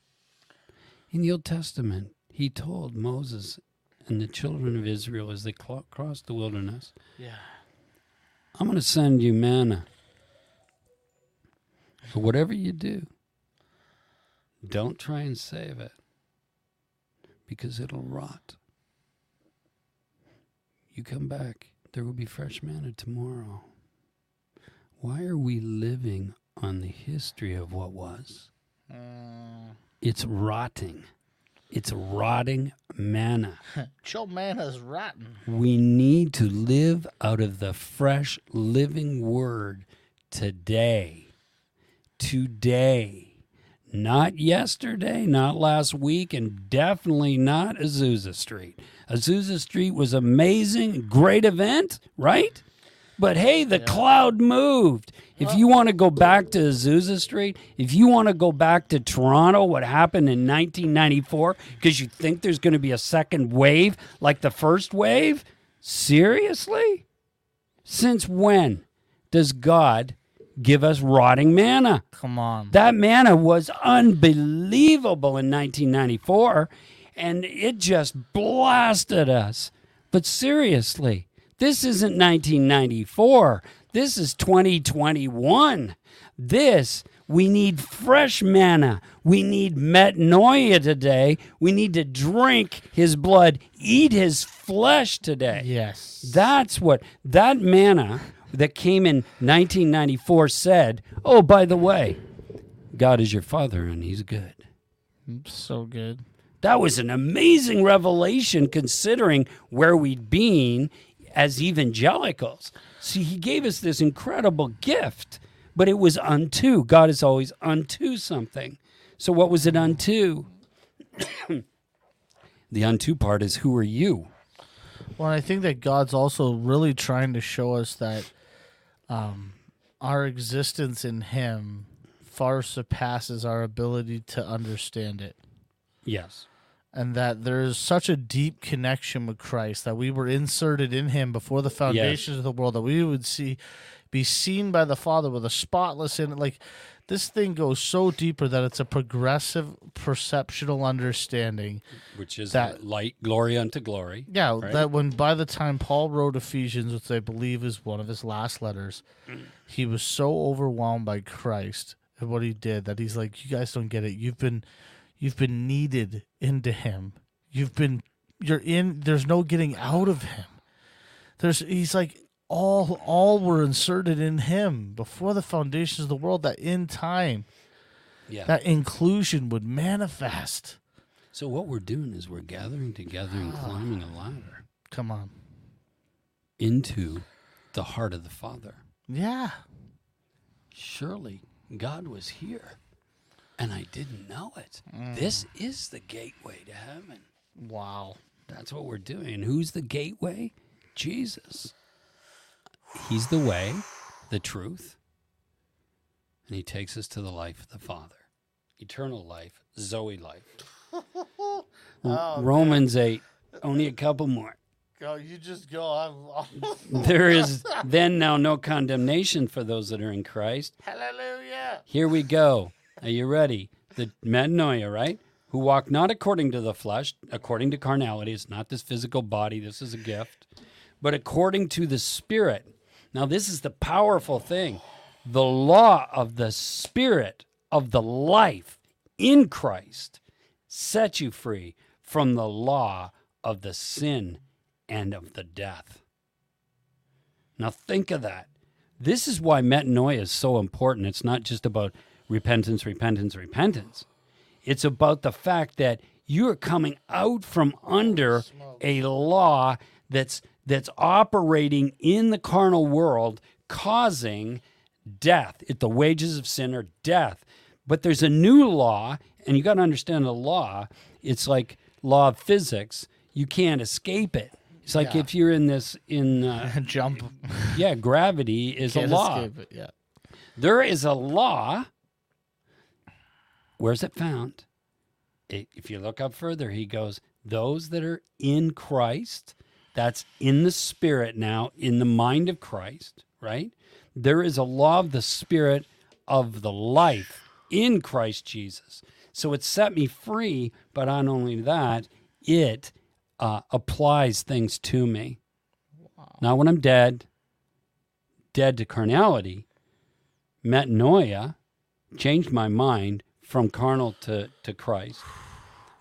In the Old Testament, he told Moses and the children of Israel as they crossed the wilderness,
Yeah.
I'm going to send you manna. But whatever you do, don't try and save it because it'll rot. You come back, there will be fresh manna tomorrow. Why are we living on the history of what was? Hmm. It's rotting. It's rotting manna.
Joe Mana's rotten.
We need to live out of the fresh living word today. Today. Not yesterday, not last week, and definitely not Azusa Street. Azusa Street was amazing, great event, right? But hey, the cloud moved. If you want to go back to Azusa Street, if you want to go back to Toronto, what happened in 1994, because you think there's going to be a second wave like the first wave, seriously? Since when does God give us rotting manna?
Come on.
That manna was unbelievable in 1994, and it just blasted us. But seriously, this isn't 1994. This is 2021. This, we need fresh manna. We need metanoia today. We need to drink his blood, eat his flesh today.
Yes.
That's what that manna that came in 1994 said. Oh, by the way, God is your father and he's good.
So good.
That was an amazing revelation considering where we'd been as evangelicals. See, he gave us this incredible gift, but it was unto. God is always unto something. So, what was it unto? the unto part is who are you?
Well, I think that God's also really trying to show us that um, our existence in Him far surpasses our ability to understand it.
Yes.
And that there is such a deep connection with Christ that we were inserted in Him before the foundations of the world, that we would see, be seen by the Father with a spotless in it. Like this thing goes so deeper that it's a progressive perceptual understanding
Which is
That-
light, glory unto glory.
Yeah,
Right.
that when by the time Paul wrote Ephesians, which I believe is one of his last letters, mm. he was so overwhelmed by Christ and what he did that he's like, "You guys don't get it. You've been, you've been needed into Him. You've been, you're in. There's no getting out of Him. There's. He's like." All, all were inserted in him before the foundations of the world. That in time,
Yeah.
that inclusion would manifest.
so what we're doing is we're gathering together and ah. climbing a ladder
Come on,
into the heart of the Father.
yeah.
Surely God was here, and I didn't know it. Mm. This is the gateway to heaven.
Wow.
That's what we're doing. Who's the gateway? Jesus. He's the way, the truth, and he takes us to the life of the Father. Eternal life, Zoe life. Oh, Romans 8, only a couple more.
Go, you just go. I'm,
There is then now no condemnation for those that are in Christ.
hallelujah.
Here we go. Are you ready? The metanoia, right? Who walk not according to the flesh, according to carnality. It's not this physical body. This is a gift, but according to the Spirit. Now, this is the powerful thing. The law of the Spirit of the life in Christ sets you free from the law of the sin and of the death. Now, think of that. This is why metanoia is so important. It's not just about repentance, repentance, repentance. It's about the fact that you're coming out from under a law that's that's operating in the carnal world, causing death. It, the wages of sin are death. But there's a new law, and you got to understand the law. It's like law of physics. You can't escape it. It's like
Yeah.
if you're in this in uh,
Jump.
yeah, gravity is
Can't
a law.
escape it. Yeah.
There is a law. Where's it found? It, if you look up further, he goes, Those that are in Christ, that's in the Spirit now, in the mind of Christ, right? There is a law of the Spirit of the life in Christ Jesus. So it set me free, but not only that, it uh, applies things to me. Not when I'm dead, dead to carnality, metanoia changed my mind from carnal to, to Christ.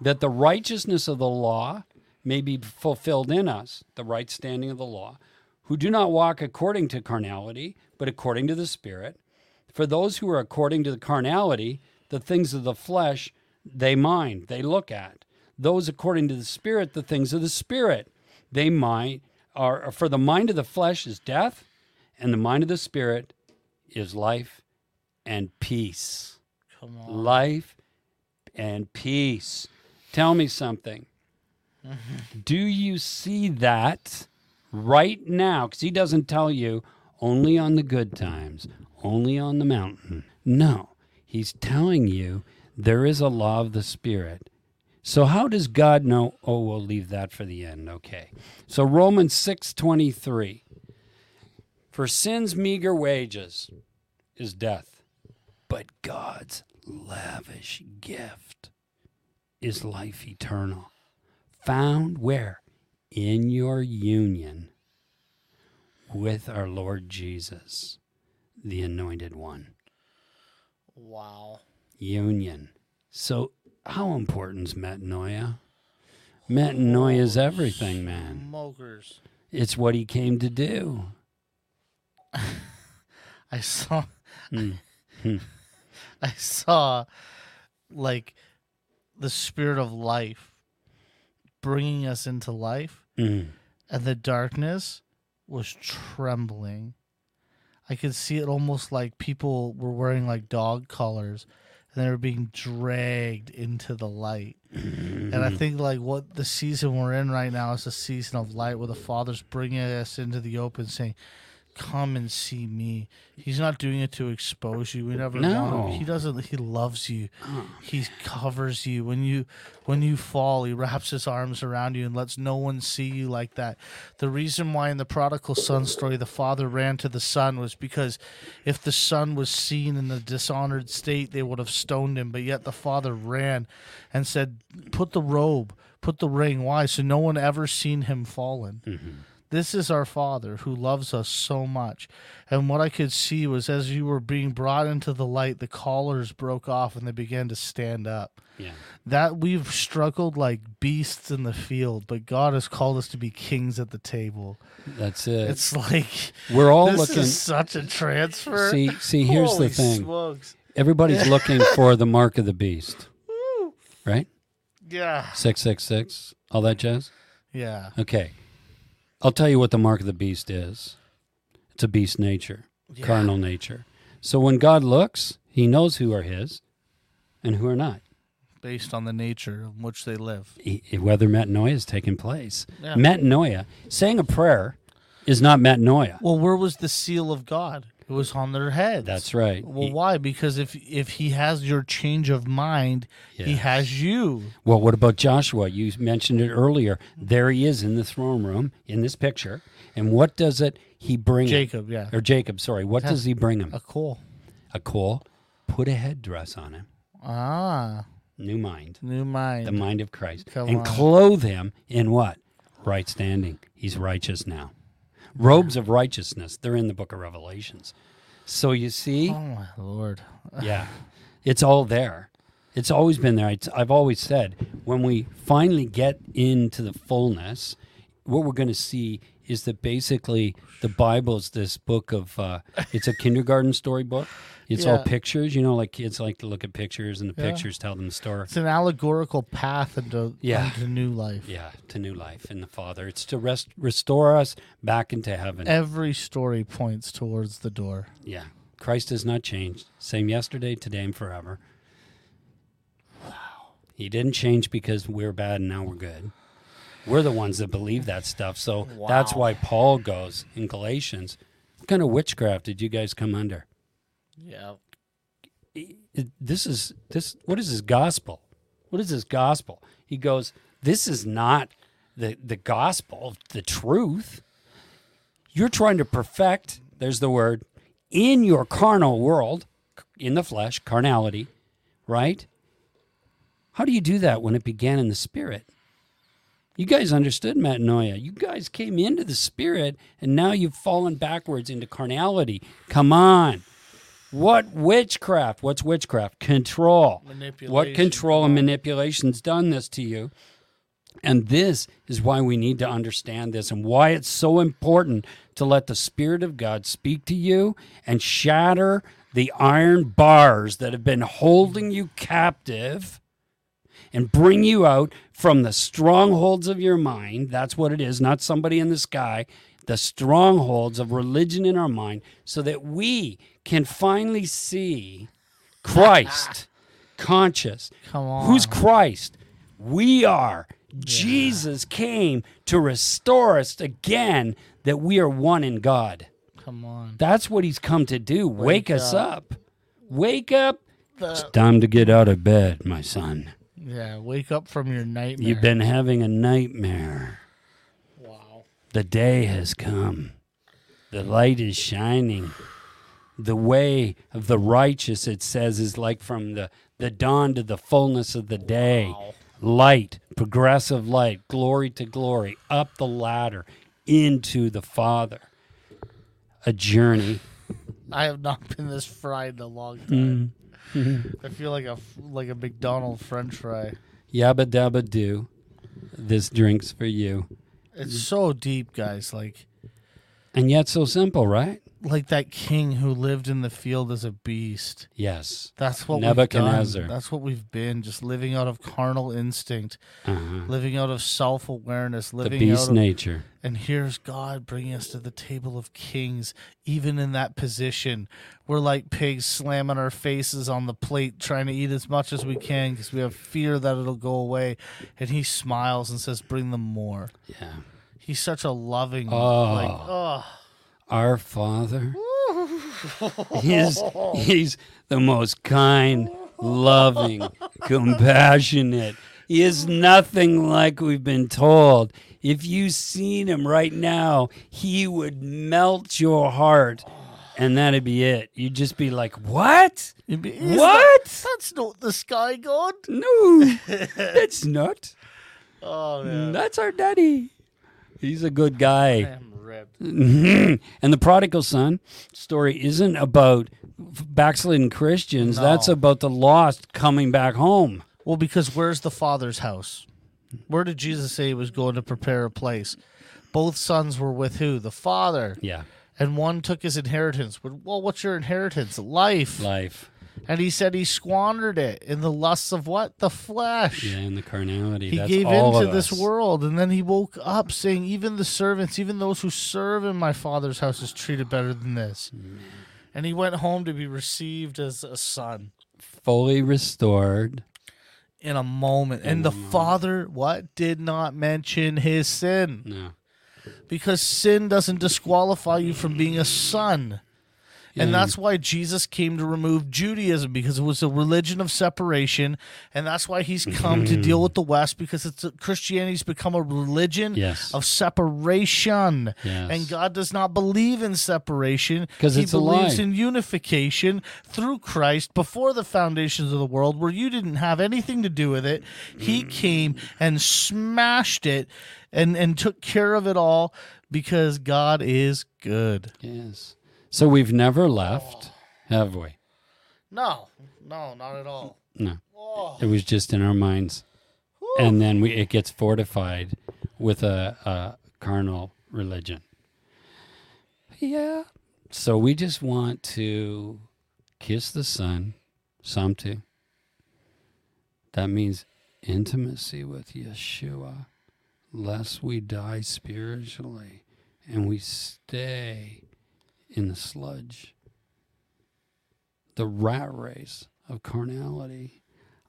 That the righteousness of the law may be fulfilled in us, the right standing of the law, who do not walk according to carnality, but according to the Spirit. For those who are according to the carnality, the things of the flesh they mind, they look at. Those according to the Spirit, the things of the Spirit they mind are. For the mind of the flesh is death, and the mind of the Spirit is life and peace.
Come on.
Life and peace. Tell me something. Do you see that right now? Because he doesn't tell you only on the good times, only on the mountain. No, he's telling you there is a law of the Spirit. So how does God know? Oh, we'll leave that for the end. Okay. So Romans 6:23. For sin's meager wages is death, but God's lavish gift is life eternal. Found where? In your union with our Lord Jesus, the anointed one.
Wow.
Union. So, how important is metanoia? Metanoia is everything, man.
Smokers.
It's what he came to do.
I saw.
Hmm.
I saw, like, the spirit of life bringing us into life,
Mm.
and the darkness was trembling. I could see it almost like people were wearing like dog collars, and they were being dragged into the light. And I think like what the season we're in right now is a season of light, where the Father's bringing us into the open, saying, "Come and see me." He's not doing it to expose you. We never.
No.
He doesn't. He loves you. He covers you when you when you fall. He wraps his arms around you and lets no one see you like that. The reason why in the prodigal son story the father ran to the son was because if the son was seen in a dishonored state, they would have stoned him. But yet the father ran and said, "Put the robe, put the ring. Why? So no one ever seen him fallen." Mm-hmm. This is our Father who loves us so much. And what I could see was as you were being brought into the light, the collars broke off and they began to stand up.
Yeah.
That we've struggled like beasts in the field, but God has called us to be kings at the table.
That's it.
It's like
We're all
this
looking.
is such a transfer.
See, see. Here's
Holy
the thing.
smokes.
Everybody's looking for the mark of the beast, right?
Yeah.
Six six six. All that jazz.
Yeah.
Okay. I'll tell you what the mark of the beast is. It's a beast nature,
Yeah.
carnal nature. So when God looks, He knows who are His, and who are not.
Based on the nature in which they live.
He- Whether metanoia is taking place.
Yeah.
Metanoia, saying a prayer, is not metanoia.
Well, where was the seal of God? It was on their heads.
That's right.
Well,
He-
why? Because if if he has your change of mind, he has you.
Well, what about Joshua? You mentioned it earlier. There he is in the throne room in this picture. And what does it he bring? him?
Jacob, yeah.
Or Jacob, sorry. What
Yeah.
does he bring him?
A coal.
A coal. Put a headdress on him.
Ah,
New mind.
new mind.
The mind of Christ.
Come
and
on.
clothe him in what? Right standing. He's righteous now. Robes of righteousness. They're in the book of Revelations. So you see,
oh my lord.
yeah, it's all there. It's always been there. I've always said when we finally get into the fullness, what we're going to see is that basically the Bible is this book of. Uh, it's a kindergarten storybook. It's all pictures. You know, like kids like to look at pictures, and the
Yeah.
pictures tell them the story.
It's an allegorical path into
Yeah.
into new life.
Yeah, to new life in the Father. It's to rest, restore us back into heaven.
Every story points towards the door.
yeah. Christ has not changed. Same yesterday, today, and forever. Wow. He didn't change because we're bad and now we're good. We're the ones that believe that stuff. So that's why Paul goes in Galatians. What kind of witchcraft did you guys come under?
Yeah.
this is this what is this gospel what is this gospel he goes this is not the the gospel the truth you're trying to perfect there's the word in your carnal world in the flesh carnality right how do you do that when it began in the spirit you guys understood metanoia. You guys came into the spirit and now you've fallen backwards into carnality. Come on. What witchcraft? What's witchcraft? Control. What control and manipulation's done this to you? And this is why we need to understand this and why it's so important to let the Spirit of God speak to you and shatter the iron bars that have been holding you captive and bring you out from the strongholds of your mind. That's what it is, not somebody in the sky. The strongholds of religion in our mind, so that we can finally see Christ conscious.
Come on.
Who's Christ? We are. Jesus came to restore us again that we are one in God.
Come on.
That's what he's come to do. Wake,
Wake
us
up.
up. Wake up. It's time to get out of bed, my son.
Yeah, wake up from your nightmare.
You've been having a nightmare.
wow.
The day has come. The light is shining. The way of the righteous, it says, is like from the, the dawn to the fullness of the day. Wow. Light, progressive light, glory to glory, up the ladder into the Father. A journey.
I have not been this fried in a long time. Mm-hmm. Mm-hmm. I feel like a like a McDonald French fry.
Yabba dabba do. This drink's for you.
It's so deep, guys. Like
And yet so simple, right?
Like that king who lived in the field as a beast.
Yes.
That's what
Nebuchadnezzar.
We've done. That's what we've been. Just living out of carnal instinct,
Uh-huh.
living out of self awareness,
The
living
beast
out of
nature.
And here's God bringing us to the table of kings, even in that position. We're like pigs slamming our faces on the plate, trying to eat as much as we can because we have fear that it'll go away. And he smiles and says, Bring them more.
Yeah.
He's such a loving,
Oh.
like, oh,
Our Father. He's, he's the most kind, loving, compassionate. He is nothing like we've been told. If you seen him right now, he would melt your heart, and that'd be it. You'd just be like, "What?
That-
What?
that's not the sky god.
No, that's not.
Oh, man.
That's our daddy. He's a good guy." Mhm. and the prodigal son story isn't about backslidden Christians.
No.
That's about the lost coming back home.
Well, because where's the father's house? Where did Jesus say he was going to prepare a place? Both sons were with who? The father.
Yeah,
And one took his inheritance. Well, what's your inheritance? Life.
life.
And he said he squandered it in the lusts of what? The flesh.
Yeah, in the carnality.
He
That's
gave into this world. And then he woke up saying, Even the servants, even those who serve in my father's house is treated better than this. And he went home to be received as a son
fully restored.
in a moment. And the father, what? Did not mention his sin.
No,
because sin doesn't disqualify you from being a son. And that's why Jesus came to remove Judaism because it was a religion of separation, and that's why he's come to deal with the West because it's Christianity's become a religion
Yes.
of separation.
Yes.
And God does not believe in separation.
Because
he believes
lie.
in unification through Christ before the foundations of the world where you didn't have anything to do with it. He
Mm.
came and smashed it and and took care of it all because God is good.
yes. So we've never left, have we?
No, no, not at all.
No,
Oh,
it was just in our minds, and then we it gets fortified with a, a carnal religion. Yeah. So we just want to kiss the Son, Psalm 2. That means intimacy with Yeshua, lest we die spiritually and we stay in the sludge, the rat race of carnality.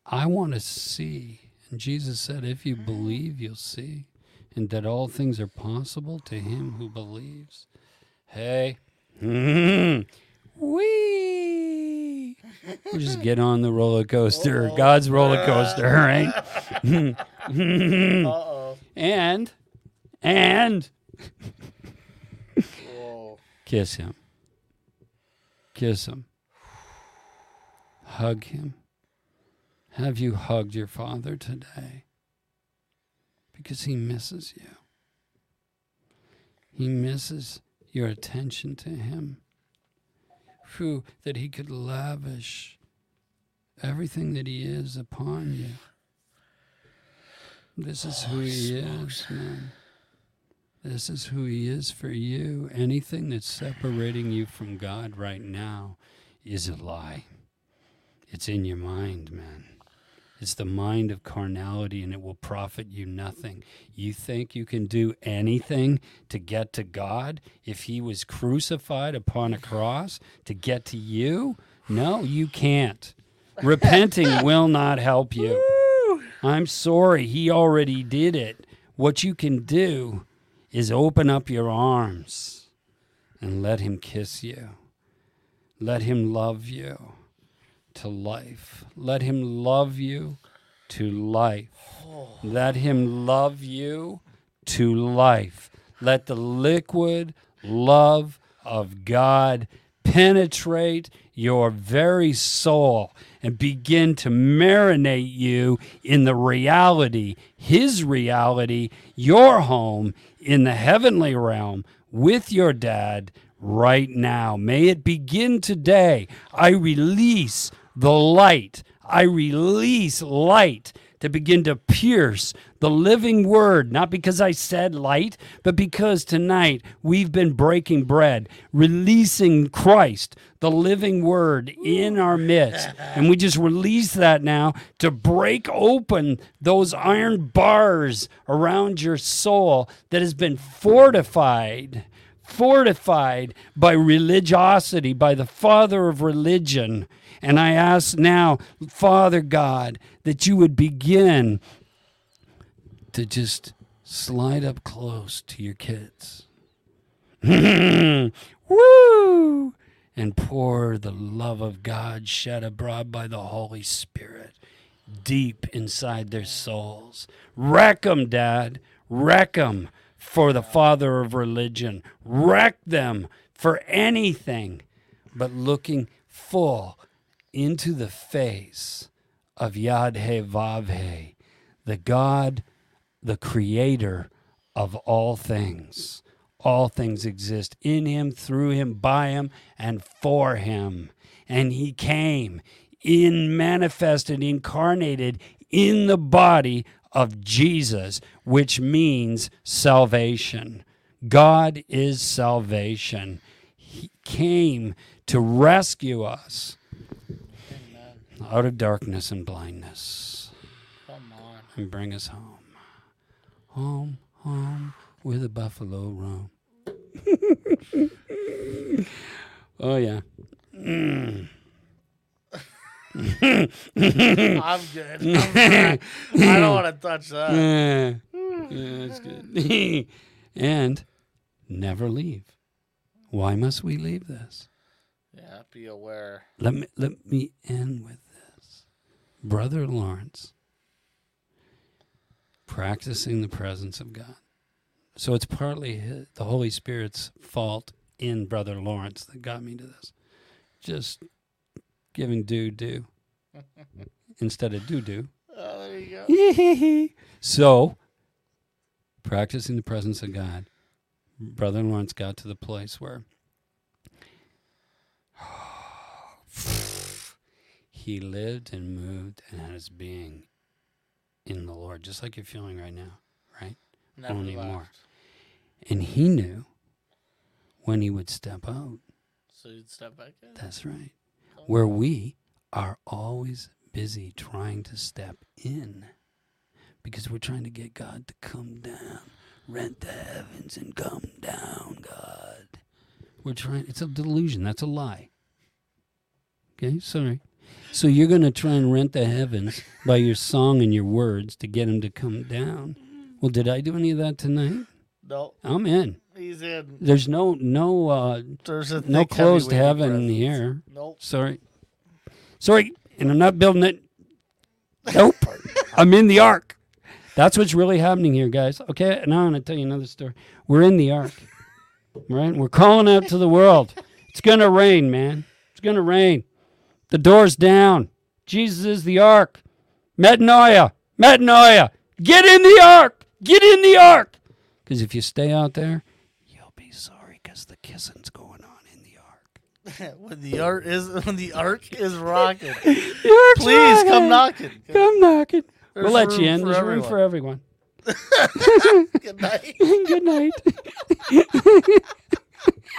I want to see. And Jesus said, if you mm-hmm. believe, you'll see. And that all things are possible to him who believes. Hey. Wee. We'll just get on the roller coaster, God's roller coaster, right?
uh-oh.
and, and. Kiss him. Kiss him. Hug him. Have you hugged your father today? Because he misses you. He misses your attention to him. Whew, that he could lavish everything that he is upon you. This is who he is, man. This is who he is for you. Anything that's separating you from God right now is a lie. It's in your mind, man. It's the mind of carnality and it will profit you nothing. You think you can do anything to get to God if he was crucified upon a cross to get to you? No, you can't. Repenting will not help you. I'm sorry, he already did it. What you can do is open up your arms and let him kiss you. Let him love you to life. Let him love you to life. Let him love you to life. Let the liquid love of God penetrate your very soul and begin to marinate you in the reality, His reality, your home in the heavenly realm with your dad right now. May it begin today. I release the light. I release light to begin to pierce the living word, not because I said light, but because tonight we've been breaking bread, releasing Christ, the living word, in our midst. And we just release that now to break open those iron bars around your soul that has been fortified fortified by religiosity, by the father of religion. And I ask now, Father God, that you would begin to just slide up close to your kids. Woo! And pour the love of God shed abroad by the Holy Spirit deep inside their souls. Wreck them, Dad. Wreck them for the father of religion. Wreck them for anything but looking full into the face of Yadhe Vavhe, the God, the creator of all things. All things exist in him, through him, by him, and for him. And he came in manifested, incarnated in the body of Jesus, which means salvation. God is salvation. He came to rescue us out of darkness and blindness
Come on.
and bring us home. Home, home, where the buffalo roam. oh, yeah. Mm.
I'm good. I'm. I don't want to touch that.
Yeah, yeah that's good. and never leave. Why must we leave this?
Yeah, be aware.
Let me let me end with this. Brother Lawrence practicing the presence of God. So it's partly the Holy Spirit's fault in Brother Lawrence that got me to this. Just giving do do instead of do do.
Oh, there you go.
so, practicing the presence of God, Brother Lawrence got to the place where he lived and moved and had his being in the Lord, just like you're feeling right now, right?
Never
Only
left.
more. And he knew when he would step out.
So you'd step back in.
That's right. Oh. Where we are always busy trying to step in because we're trying to get God to come down, rent the heavens and come down, God. We're trying, it's a delusion. That's a lie. Okay, sorry. So you're going to try and rent the heavens by your song and your words to get him to come down. Well, did I do any of that tonight?
No,
I'm in.
he's in.
There's no no uh
There's a
no closed heaven
presence.
here.
Nope.
Sorry. Sorry, and I'm not building it. Nope. I'm in the ark. That's what's really happening here, guys. Okay, now I'm to tell you another story. We're in the ark, right? We're calling out to the world. It's going to rain, man. It's going to rain. The door's down. Jesus is the ark. Metanoia. Metanoia. Get in the ark. Get in the ark. Because if you stay out there, you'll be sorry because the kissing's going on in the ark.
when the ark is when the ark is rocking, please come
rocking.
knocking.
Come knocking. we'll let you in. There's room for everyone.
Good night.
Good night.